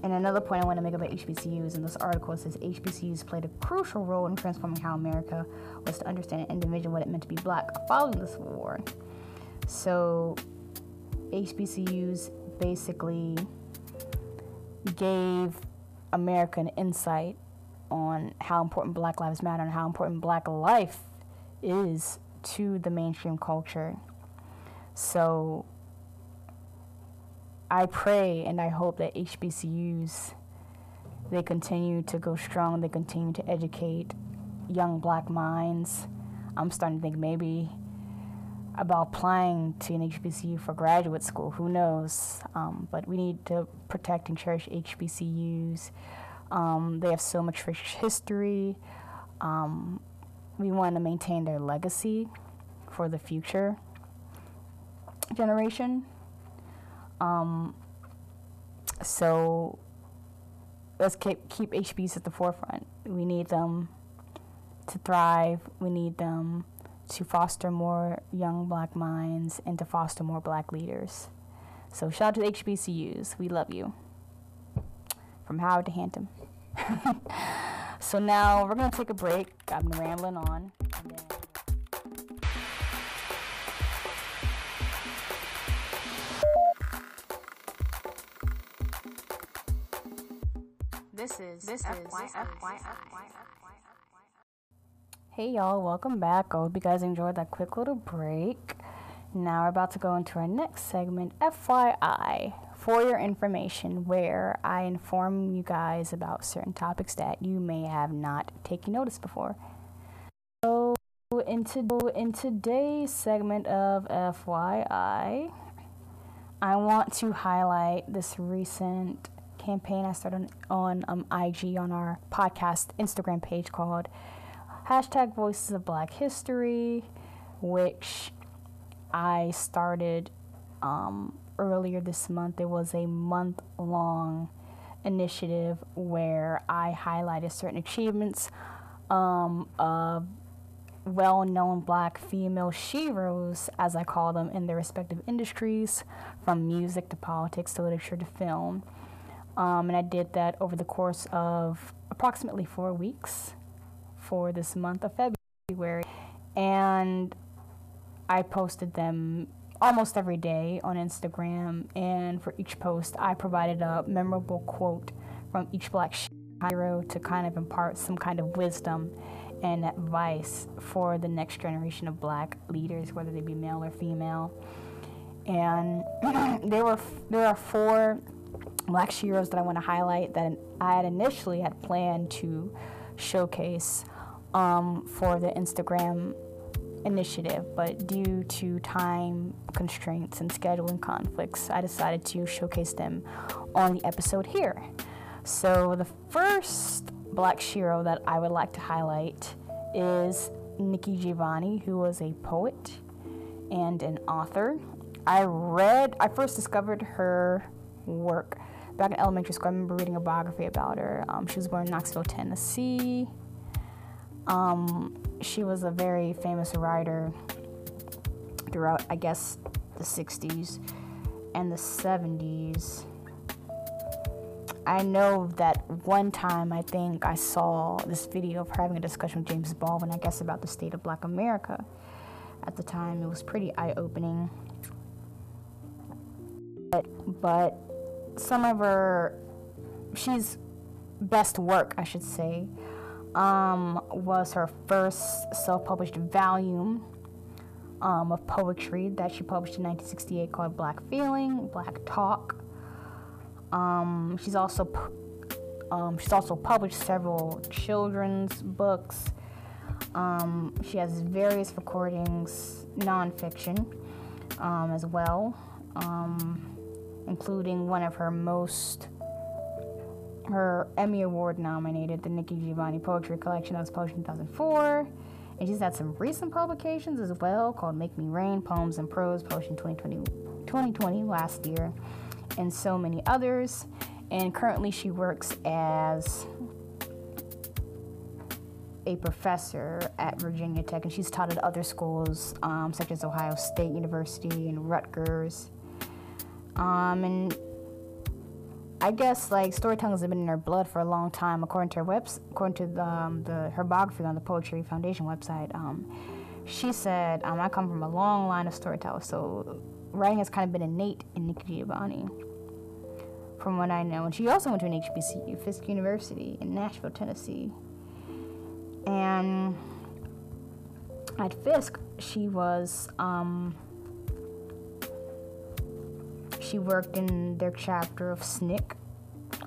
and another point I want to make about HBCUs in this article says HBCUs played a crucial role in transforming how America was to understand and envision what it meant to be black following the Civil War. So, HBCUs basically gave America an insight on how important Black Lives Matter and how important Black life is to the mainstream culture. So I pray and I hope that HBCUs they continue to go strong. They continue to educate young black minds. I'm starting to think maybe about applying to an HBCU for graduate school. Who knows? Um, but we need to protect and cherish HBCUs. Um, they have so much rich history. Um, we want to maintain their legacy for the future generation. Um, so let's keep keep HBs at the forefront. We need them to thrive. We need them to foster more young black minds and to foster more black leaders. So shout out to HBCUs. We love you. From Howard to Hampton. *laughs* so now we're gonna take a break. I've been rambling on. This is this is Hey y'all, welcome back. I hope you guys enjoyed that quick little break. Now we're about to go into our next segment, FYI, for your information, where I inform you guys about certain topics that you may have not taken notice before. So in, to, in today's segment of FYI, I want to highlight this recent campaign I started on um, IG on our podcast Instagram page called hashtag Voices of Black History, which I started um, earlier this month. It was a month long initiative where I highlighted certain achievements um, of well known black female sheroes, as I call them, in their respective industries, from music to politics to literature to film. Um, and I did that over the course of approximately four weeks for this month of February. And I posted them almost every day on Instagram. And for each post, I provided a memorable quote from each black hero to kind of impart some kind of wisdom and advice for the next generation of black leaders, whether they be male or female. And *clears throat* there were there are four black heroes that I want to highlight that I had initially had planned to showcase um, for the Instagram initiative, but due to time constraints and scheduling conflicts, I decided to showcase them on the episode here. So the first black shero that I would like to highlight is Nikki Giovanni, who was a poet and an author. I read, I first discovered her work back in elementary school, I remember reading a biography about her. Um, she was born in Knoxville, Tennessee. Um, she was a very famous writer throughout, I guess, the 60s and the 70s. I know that one time I think I saw this video of her having a discussion with James Baldwin, I guess, about the state of black America. At the time, it was pretty eye opening. But, but some of her, she's best work, I should say, um, was her first self-published volume um, of poetry that she published in 1968 called Black Feeling, Black Talk. Um, she's also um, she's also published several children's books. Um, she has various recordings, nonfiction, um, as well. Including one of her most her Emmy Award nominated, the Nikki Giovanni Poetry Collection that was published in 2004. And she's had some recent publications as well called Make Me Rain, Poems and Prose, published in 2020, 2020 last year, and so many others. And currently she works as a professor at Virginia Tech, and she's taught at other schools um, such as Ohio State University and Rutgers um, and I guess like storytelling has been in her blood for a long time, according to her webs, according to the, um, the her biography on the Poetry Foundation website. Um, she said, um, "I come from a long line of storytellers, so writing has kind of been innate in Nikki Giovanni, from what I know." And she also went to an HBCU, Fisk University in Nashville, Tennessee. And at Fisk, she was um, she worked in their chapter of SNCC.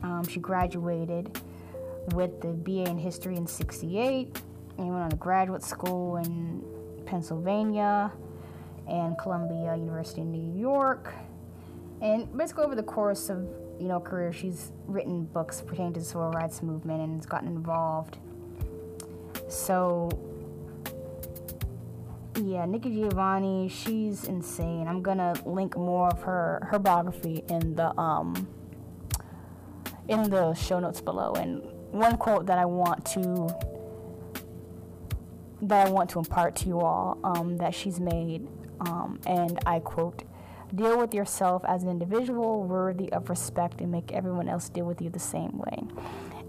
Um, she graduated with the BA in history in 68 and went on to graduate school in Pennsylvania and Columbia University in New York. And basically, over the course of you know career, she's written books pertaining to the civil rights movement and has gotten involved. So, yeah, Nikki Giovanni, she's insane. I'm gonna link more of her her biography in the um in the show notes below. And one quote that I want to that I want to impart to you all um, that she's made, um, and I quote, "Deal with yourself as an individual worthy of respect, and make everyone else deal with you the same way."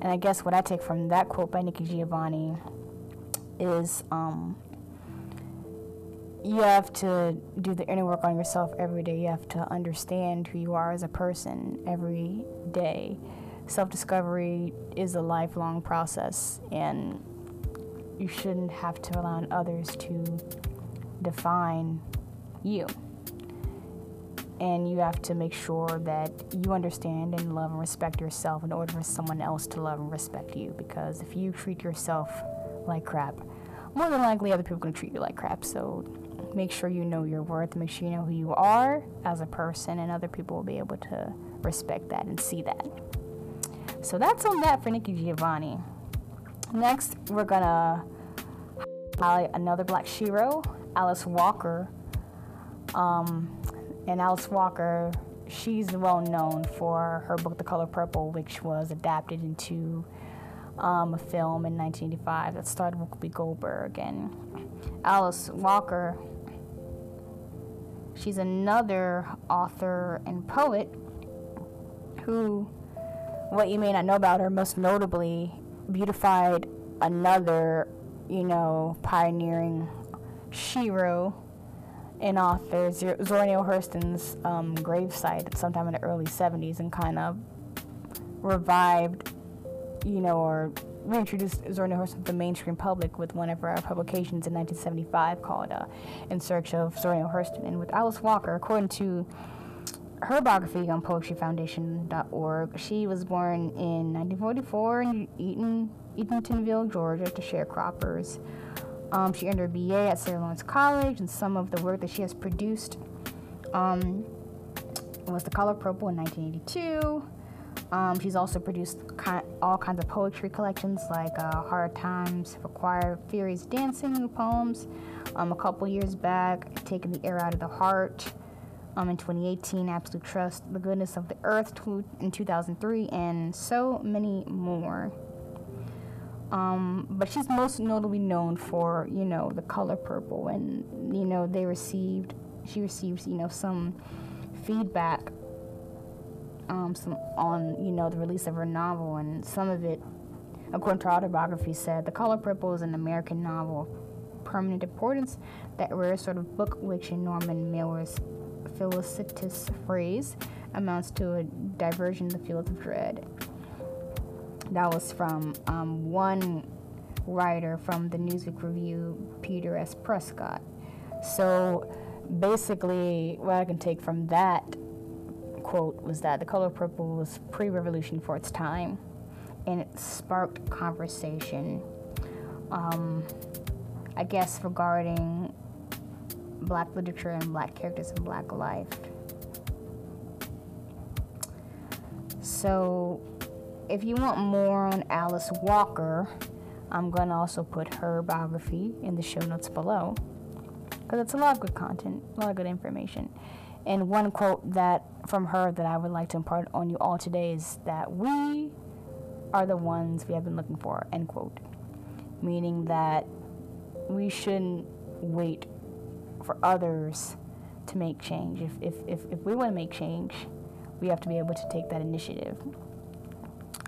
And I guess what I take from that quote by Nikki Giovanni is um, you have to do the inner work on yourself every day. You have to understand who you are as a person every day. Self discovery is a lifelong process, and you shouldn't have to on others to define you. And you have to make sure that you understand and love and respect yourself in order for someone else to love and respect you. Because if you treat yourself like crap, more than likely other people are going to treat you like crap. So make sure you know your worth, make sure you know who you are as a person, and other people will be able to respect that and see that. So that's on that for Nikki Giovanni. Next, we're gonna highlight another black shero, Alice Walker. Um, and Alice Walker, she's well known for her book, The Color Purple, which was adapted into um, a film in 1985 that starred Whoopi Goldberg. And Alice Walker, she's another author and poet who, what you may not know about her, most notably beautified another, you know, pioneering shero and author Zora Neale Hurston's um, gravesite sometime in the early 70s and kind of revived, you know, or reintroduced Hurston to the mainstream public with one of our publications in 1975 called uh, In Search of Zora Neale Hurston. And with Alice Walker, according to her biography on poetryfoundation.org, she was born in 1944 in Eaton, Eatonville, Georgia, to sharecroppers. Um, she earned her BA at Sarah Lawrence College, and some of the work that she has produced um, was The Color Purple in 1982. Um, she's also produced all kinds of poetry collections like uh, Hard Times Choir, Furious Dancing poems. Um, a couple years back, Taking the Arrow Out of the Heart. Um, in 2018, Absolute Trust, The Goodness of the Earth in 2003, and so many more. Um, but she's most notably known for, you know, the color purple, and you know they received, she received, you know, some feedback, um, some on, you know, the release of her novel, and some of it, according to her autobiography, said the color purple is an American novel of permanent importance, that rare sort of book which in Norman Mailer's felicitous phrase amounts to a diversion in the field of dread. That was from um, one writer from the Newsweek Review, Peter S. Prescott. So basically, what I can take from that quote was that the color purple was pre revolution for its time and it sparked conversation, um, I guess, regarding black literature and black characters and black life. So, if you want more on Alice Walker, I'm to also put her biography in the show notes below because it's a lot of good content, a lot of good information. And one quote that from her that I would like to impart on you all today is that we are the ones we have been looking for, end quote. Meaning that we shouldn't wait for others to make change. If, if, if, if we want to make change, we have to be able to take that initiative.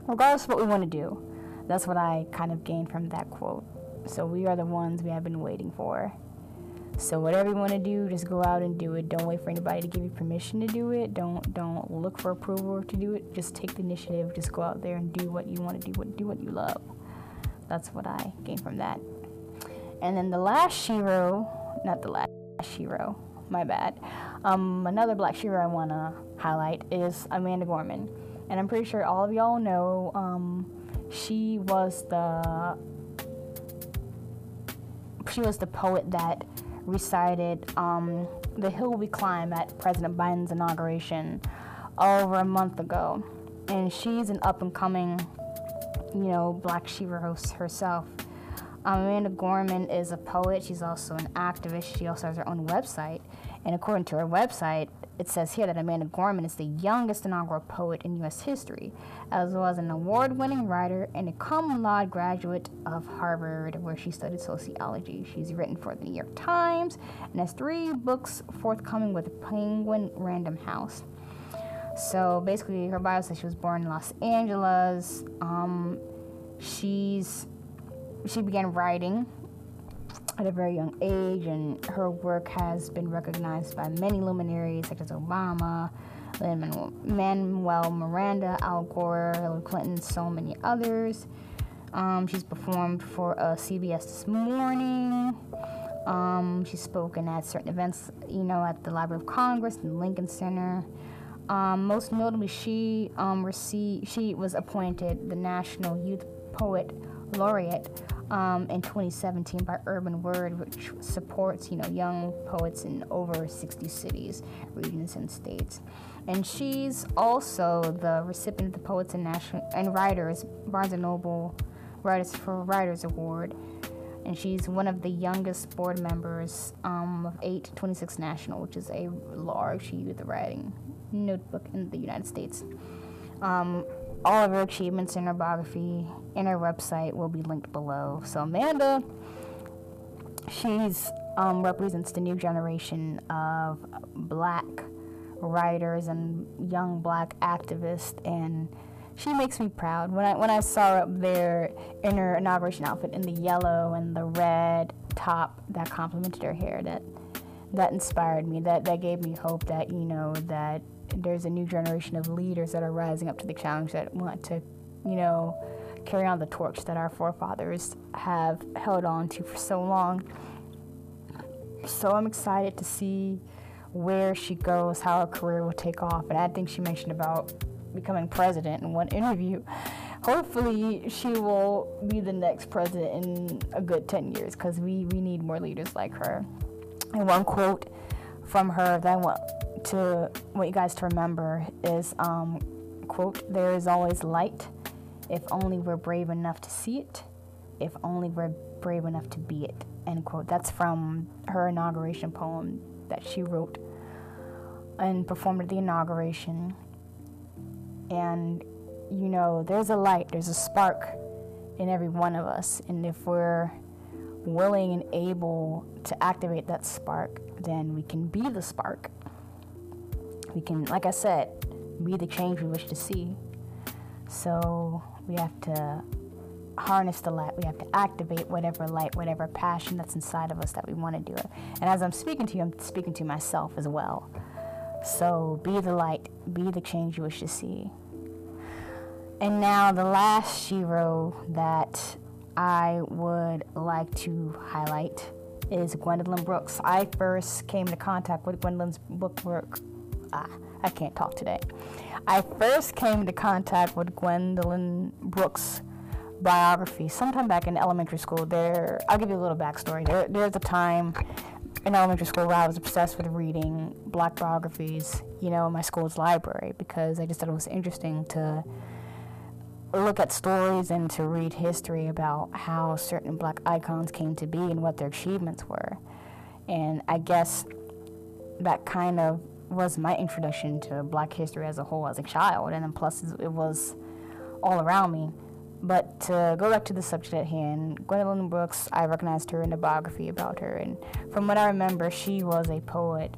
Regardless of what we want to do, that's what I kind of gained from that quote. So we are the ones we have been waiting for. So whatever you want to do, just go out and do it. Don't wait for anybody to give you permission to do it. Don't don't look for approval to do it. Just take the initiative. Just go out there and do what you want to do. What do what you love. That's what I gained from that. And then the last shero, not the last shero, my bad. Um, another black shero I want to highlight is Amanda Gorman. And I'm pretty sure all of y'all know um, she was the she was the poet that recited um, "The Hill We Climb" at President Biden's inauguration over a month ago, and she's an up and coming, you know, Black Shiva host herself. Um, Amanda Gorman is a poet. She's also an activist. She also has her own website, and according to her website, it says here that Amanda Gorman is the youngest inaugural poet in U.S. history, as well as an award winning writer and a cum laude graduate of Harvard, where she studied sociology. She's written for the New York Times and has three books forthcoming with Penguin Random House. So basically, her bio says she was born in Los Angeles. Um, she's she began writing at a very young age, and her work has been recognized by many luminaries such as Obama, Manuel Miranda, Al Gore, Hillary Clinton, so many others. Um, she's performed for uh, CBS this morning. Um, she's spoken at certain events, you know, at the Library of Congress and Lincoln Center. Um, most notably, she um, received, she was appointed the National Youth Poet Laureate um, in 2017 by Urban Word, which supports you know young poets in over 60 cities, regions, and states. And she's also the recipient of the Poets and National and Writers Barnes and Noble Writers for Writers Award. And she's one of the youngest board members um, of 826 National, which is a large youth writing notebook in the United States. Um, all of her achievements in her biography in her website will be linked below. So Amanda, she's um, represents the new generation of black writers and young black activists, and she makes me proud. When I when I saw her up there in her inauguration outfit in the yellow and the red top that complemented her hair, that that inspired me. That that gave me hope that you know that there's a new generation of leaders that are rising up to the challenge that want to, you know, carry on the torch that our forefathers have held on to for so long. So I'm excited to see where she goes, how her career will take off. And I think she mentioned about becoming president in one interview. Hopefully, she will be the next president in a good 10 years because we, we need more leaders like her. And one quote from her that I want to want you guys to remember is um, quote there is always light if only we're brave enough to see it. If only we're brave enough to be it. End quote. That's from her inauguration poem that she wrote and performed at the inauguration. And you know there's a light there's a spark in every one of us. And if we're willing and able to activate that spark then we can be the spark. We can, like I said, be the change we wish to see. So we have to harness the light. We have to activate whatever light, whatever passion that's inside of us that we want to do it. And as I'm speaking to you, I'm speaking to myself as well. So be the light, be the change you wish to see. And now the last shero that I would like to highlight is Gwendolyn Brooks. I first came into contact with Gwendolyn's book work ah, I can't talk today. I first came into contact with Gwendolyn Brooks' biography sometime back in elementary school. There, I'll give you a little backstory. There, there's a time in elementary school where I was obsessed with reading black biographies, you know, in my school's library because I just thought it was interesting to look at stories and to read history about how certain black icons came to be and what their achievements were. And I guess that kind of was my introduction to black history as a whole as a child, and then plus it was all around me. But to go back to the subject at hand, Gwendolyn Brooks, I recognized her in the biography about her, and from what I remember, she was a poet,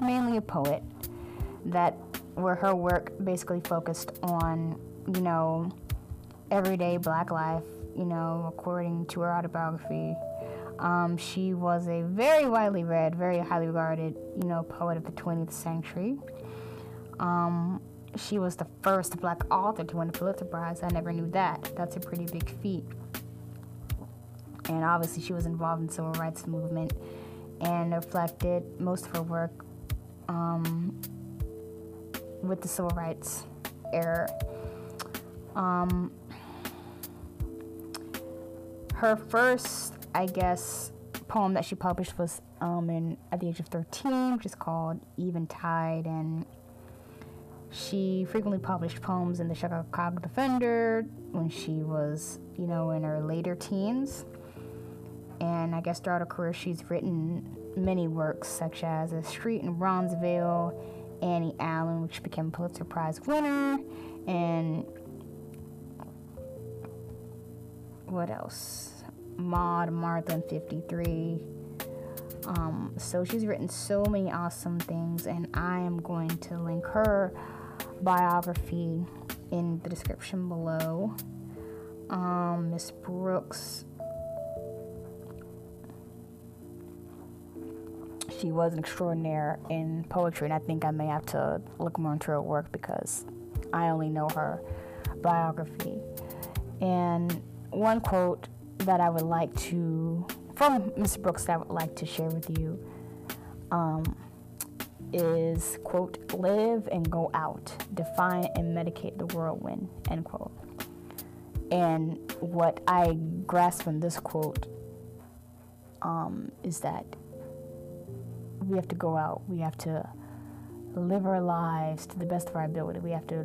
mainly a poet, that where her work basically focused on, you know, everyday black life, you know, according to her autobiography, um, she was a very widely read, very highly regarded, you know, poet of the 20th century. Um, she was the first black author to win a Pulitzer Prize. I never knew that. That's a pretty big feat. And obviously, she was involved in the civil rights movement and reflected most of her work um, with the civil rights era. Um, her first, I guess, poem that she published was um, in, at the age of 13, which is called Eventide, and she frequently published poems in the Chicago Defender when she was, you know, in her later teens. And I guess throughout her career, she's written many works such as A Street in Bronzeville, Annie Allen, which became a Pulitzer Prize winner, and what else? Maud Martha and 53. Um, so she's written so many awesome things, and I am going to link her biography in the description below. Um, Miss Brooks she was an extraordinaire in poetry, and I think I may have to look more into her work because I only know her biography. And one quote that I would like to, from Miss Brooks, that I would like to share with you um, is, quote, live and go out, define and medicate the whirlwind, end quote. And what I grasp from this quote um, is that we have to go out. We have to live our lives to the best of our ability. We have to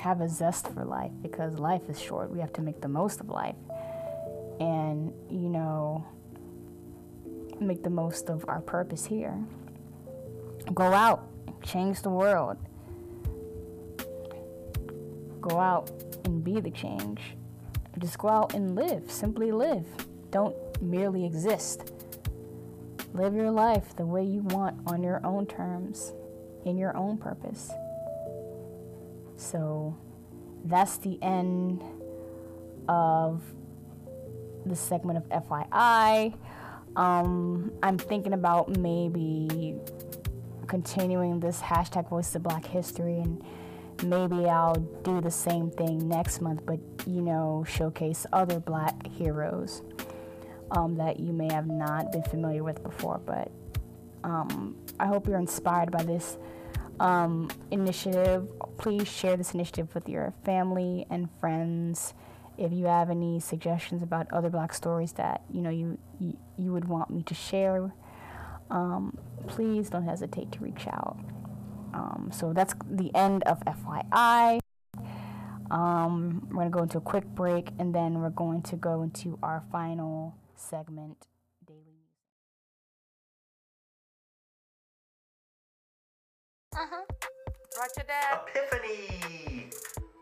have a zest for life because life is short. We have to make the most of life. And, you know, make the most of our purpose here. Go out, change the world. Go out and be the change. Just go out and live, simply live. Don't merely exist. Live your life the way you want on your own terms, in your own purpose. So that's the end of the segment of FYI. Um, I'm thinking about maybe continuing this hashtag Voice of Black History, and maybe I'll do the same thing next month, but you know, showcase other black heroes um, that you may have not been familiar with before. But um, I hope you're inspired by this um, initiative. Please share this initiative with your family and friends. If you have any suggestions about other Black stories that you know you you, you would want me to share, um, please don't hesitate to reach out. Um, so that's the end of FYI. Um, we're to go into a quick break and then we're going to go into our final segment daily Uh-huh. Roger that. Epiphany.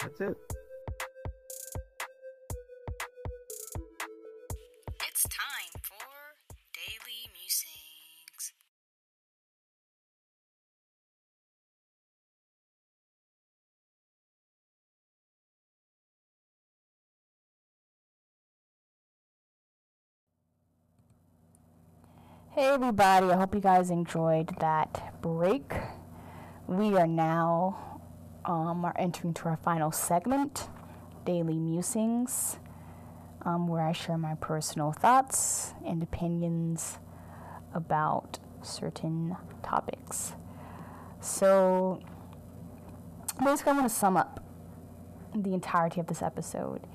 That's it. It's time for Daily Musings. Hey everybody, I hope you guys enjoyed that break. We are now um, are entering to our final segment, Daily Musings, um, where I share my personal thoughts and opinions about certain topics. So basically I want to sum up the entirety of this episode.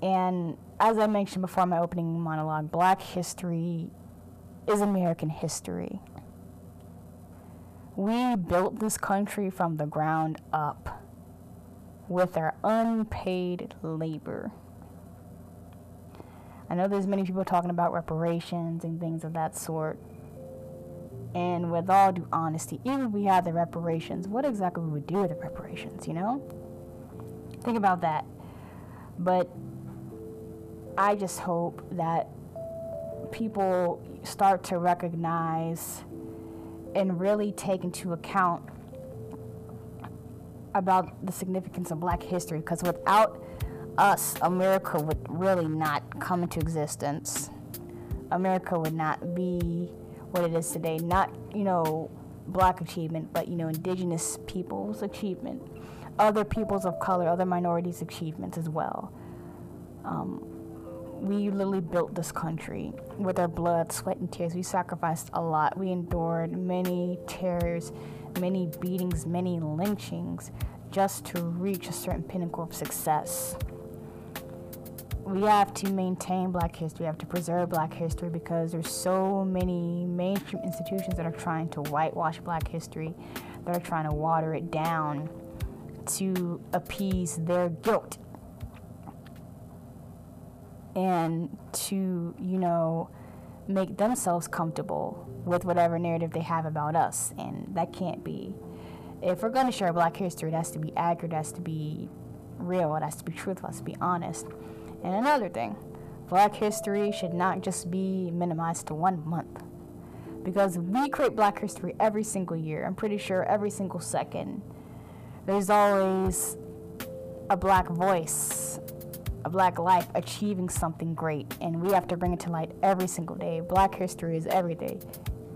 And as I mentioned before in my opening monologue, black history is American history. We built this country from the ground up with our unpaid labor. I know there's many people talking about reparations and things of that sort. And with all due honesty, even if we had the reparations, what exactly would we do with the reparations, you know? Think about that. But I just hope that people start to recognize and really take into account about the significance of black history because without us america would really not come into existence. America would not be what it is today. Not you know black achievement but you know indigenous peoples achievement. Other peoples of color other minorities achievements as well. Um, we literally built this country with our blood, sweat, and tears. We sacrificed a lot. We endured many terrors, many beatings, many lynchings just to reach a certain pinnacle of success. We have to maintain black history, we have to preserve black history because there's so many mainstream institutions that are trying to whitewash black history, that are trying to water it down to appease their guilt and to, you know, make themselves comfortable with whatever narrative they have about us. And that can't be. If we're going to share black history, it has to be accurate, it has to be real, it has to be truthful, it has to be honest. And another thing, black history should not just be minimized to one month. Because we create black history every single year. I'm pretty sure every single second. There's always a black voice a black life achieving something great, and we have to bring it to light every single day. Black history is every day,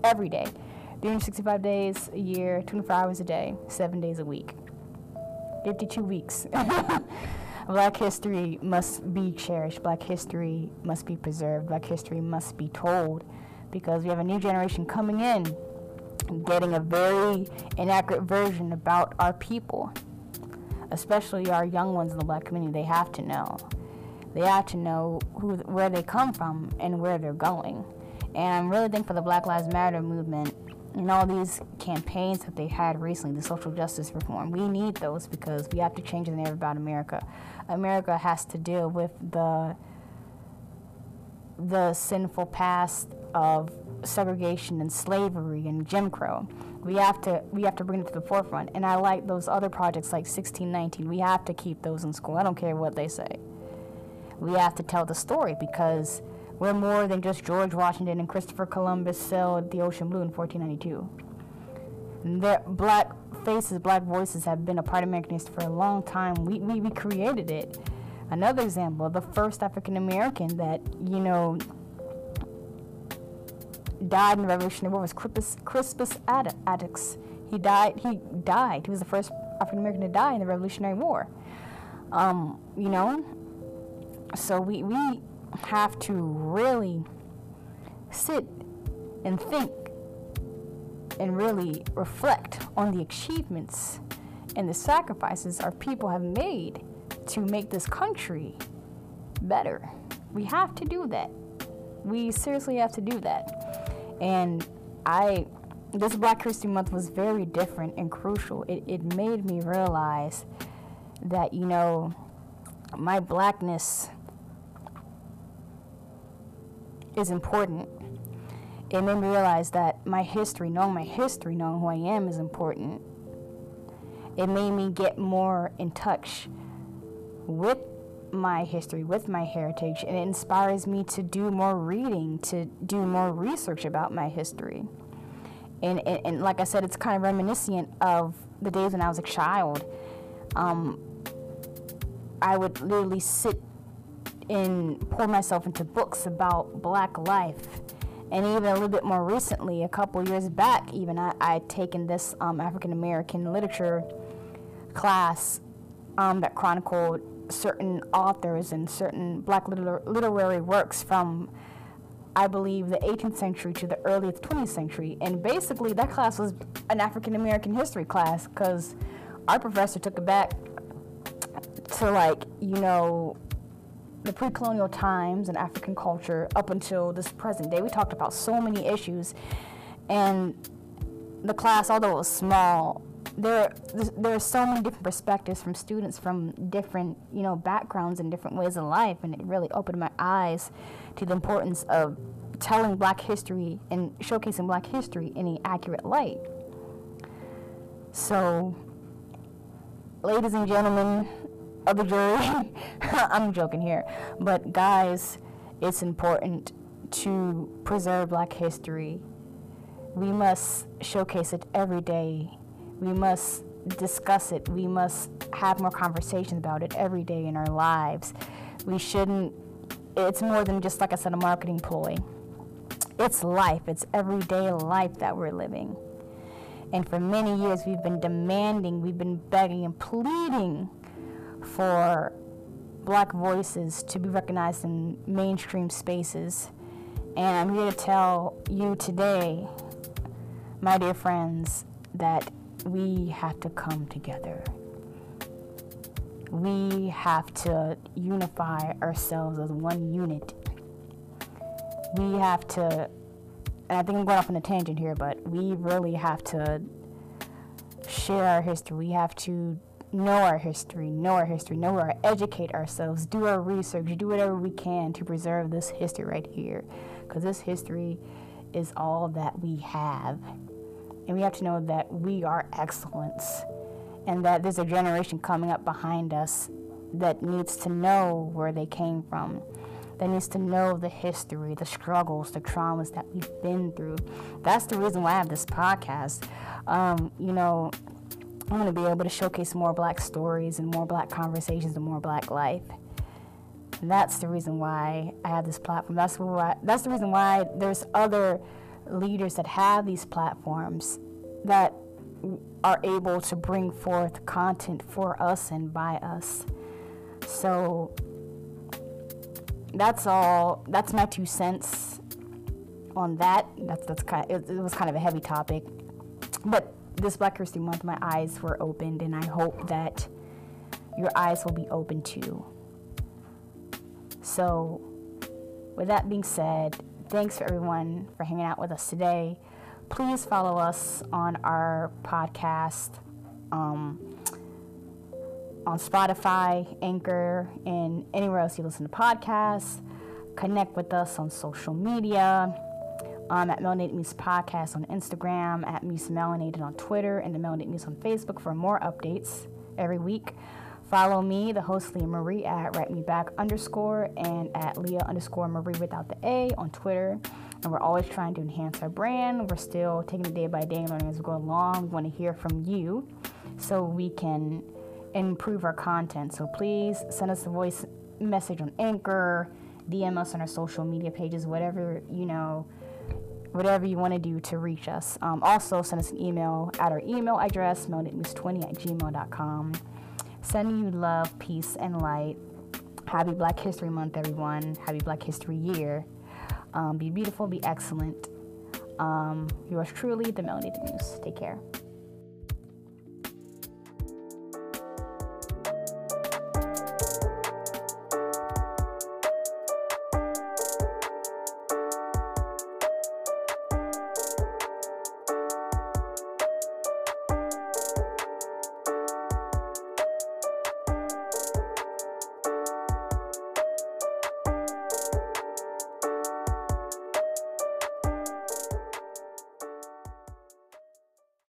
every day. 365 days a year, 24 hours a day, seven days a week, 52 weeks. *laughs* Black history must be cherished. Black history must be preserved. Black history must be told because we have a new generation coming in getting a very inaccurate version about our people, especially our young ones in the black community. They have to know. They have to know who, where they come from and where they're going. And I'm really thankful for the Black Lives Matter movement and all these campaigns that they had recently, the social justice reform. We need those because we have to change the narrative about America. America has to deal with the the sinful past of segregation and slavery and Jim Crow. We have to we have to bring it to the forefront. And I like those other projects like 1619. We have to keep those in school. I don't care what they say we have to tell the story because we're more than just George Washington and Christopher Columbus sailed the ocean blue in 1492. Their black faces, black voices have been a part of American history for a long time. We, we, we created it. Another example, the first African American that, you know, died in the Revolutionary War was Crispus, Crispus Attucks. He died. He died. He was the first African American to die in the Revolutionary War. Um, you know, so we, we have to really sit and think and really reflect on the achievements and the sacrifices our people have made to make this country better. We have to do that. We seriously have to do that. And I, this Black History Month was very different and crucial. It, it made me realize that, you know, my blackness is important. It made me realize that my history, knowing my history, knowing who I am, is important. It made me get more in touch with my history, with my heritage, and it inspires me to do more reading, to do more research about my history. And, and, and like I said, it's kind of reminiscent of the days when I was a child. Um, I would literally sit and pour myself into books about black life. And even a little bit more recently, a couple years back, even I, had taken this um, African American literature class um, that chronicled certain authors and certain black liter- literary works from, I believe, the 18th century to the early 20th century. And basically, that class was an African American history class because our professor took it back to, like, you know, the pre-colonial times and African culture up until this present day. We talked about so many issues, and the class, although it was small, there there are so many different perspectives from students from different you know backgrounds and different ways of life, and it really opened my eyes to the importance of telling Black history and showcasing Black history in an accurate light. So, ladies and gentlemen, of the jury. *laughs* I'm joking here. But guys, it's important to preserve black history. We must showcase it every day. We must discuss it. We must have more conversations about it every day in our lives. We shouldn't, it's more than just, like I said, a marketing ploy. It's life, it's everyday life that we're living. And for many years, we've been demanding, we've been begging and pleading for black voices to be recognized in mainstream spaces. And I'm here to tell you today, my dear friends, that we have to come together. We have to unify ourselves as one unit. We have to, and I think I'm going off on a tangent here, but we really have to share our history. We have to know our history, know our history, know our educate ourselves, do our research, do whatever we can to preserve this history right here. Because this history is all that we have. And we have to know that we are excellence and that there's a generation coming up behind us that needs to know where they came from, that needs to know the history, the struggles, the traumas that we've been through. That's the reason why I have this podcast. Um, you know, I want to be able to showcase more black stories and more black conversations and more black life. And that's the reason why I have this platform. That's why that's the reason why there's other leaders that have these platforms that are able to bring forth content for us and by us. So that's all. That's my two cents on that. That's that's kind. Of, it, it was kind of a heavy topic, but this Black History Month, my eyes were opened, and I hope that your eyes will be open too. So, with that being said, thanks for everyone for hanging out with us today. Please follow us on our podcast um, on Spotify, Anchor, and anywhere else you listen to podcasts. Connect with us on social media um, at Melanated Muse Podcast on Instagram, at Muse Melanated on Twitter, and the Melanated Muse on Facebook for more updates every week. Follow me, the host Leah Marie, at Write Me Back underscore and at Leah underscore Marie without the A on Twitter. And we're always trying to enhance our brand. We're still taking it day by day and learning as we go along. We want to hear from you so we can improve our content. So please send us a voice message on Anchor, DM us on our social media pages, whatever you know whatever you want to do to reach us. Um, also, send us an email at our email address, melanated20 at gmail.com. Sending you love, peace, and light. Happy Black History Month, everyone. Happy Black History Year. Um, be beautiful, be excellent. Um, yours truly, the Melanated Muse. Take care.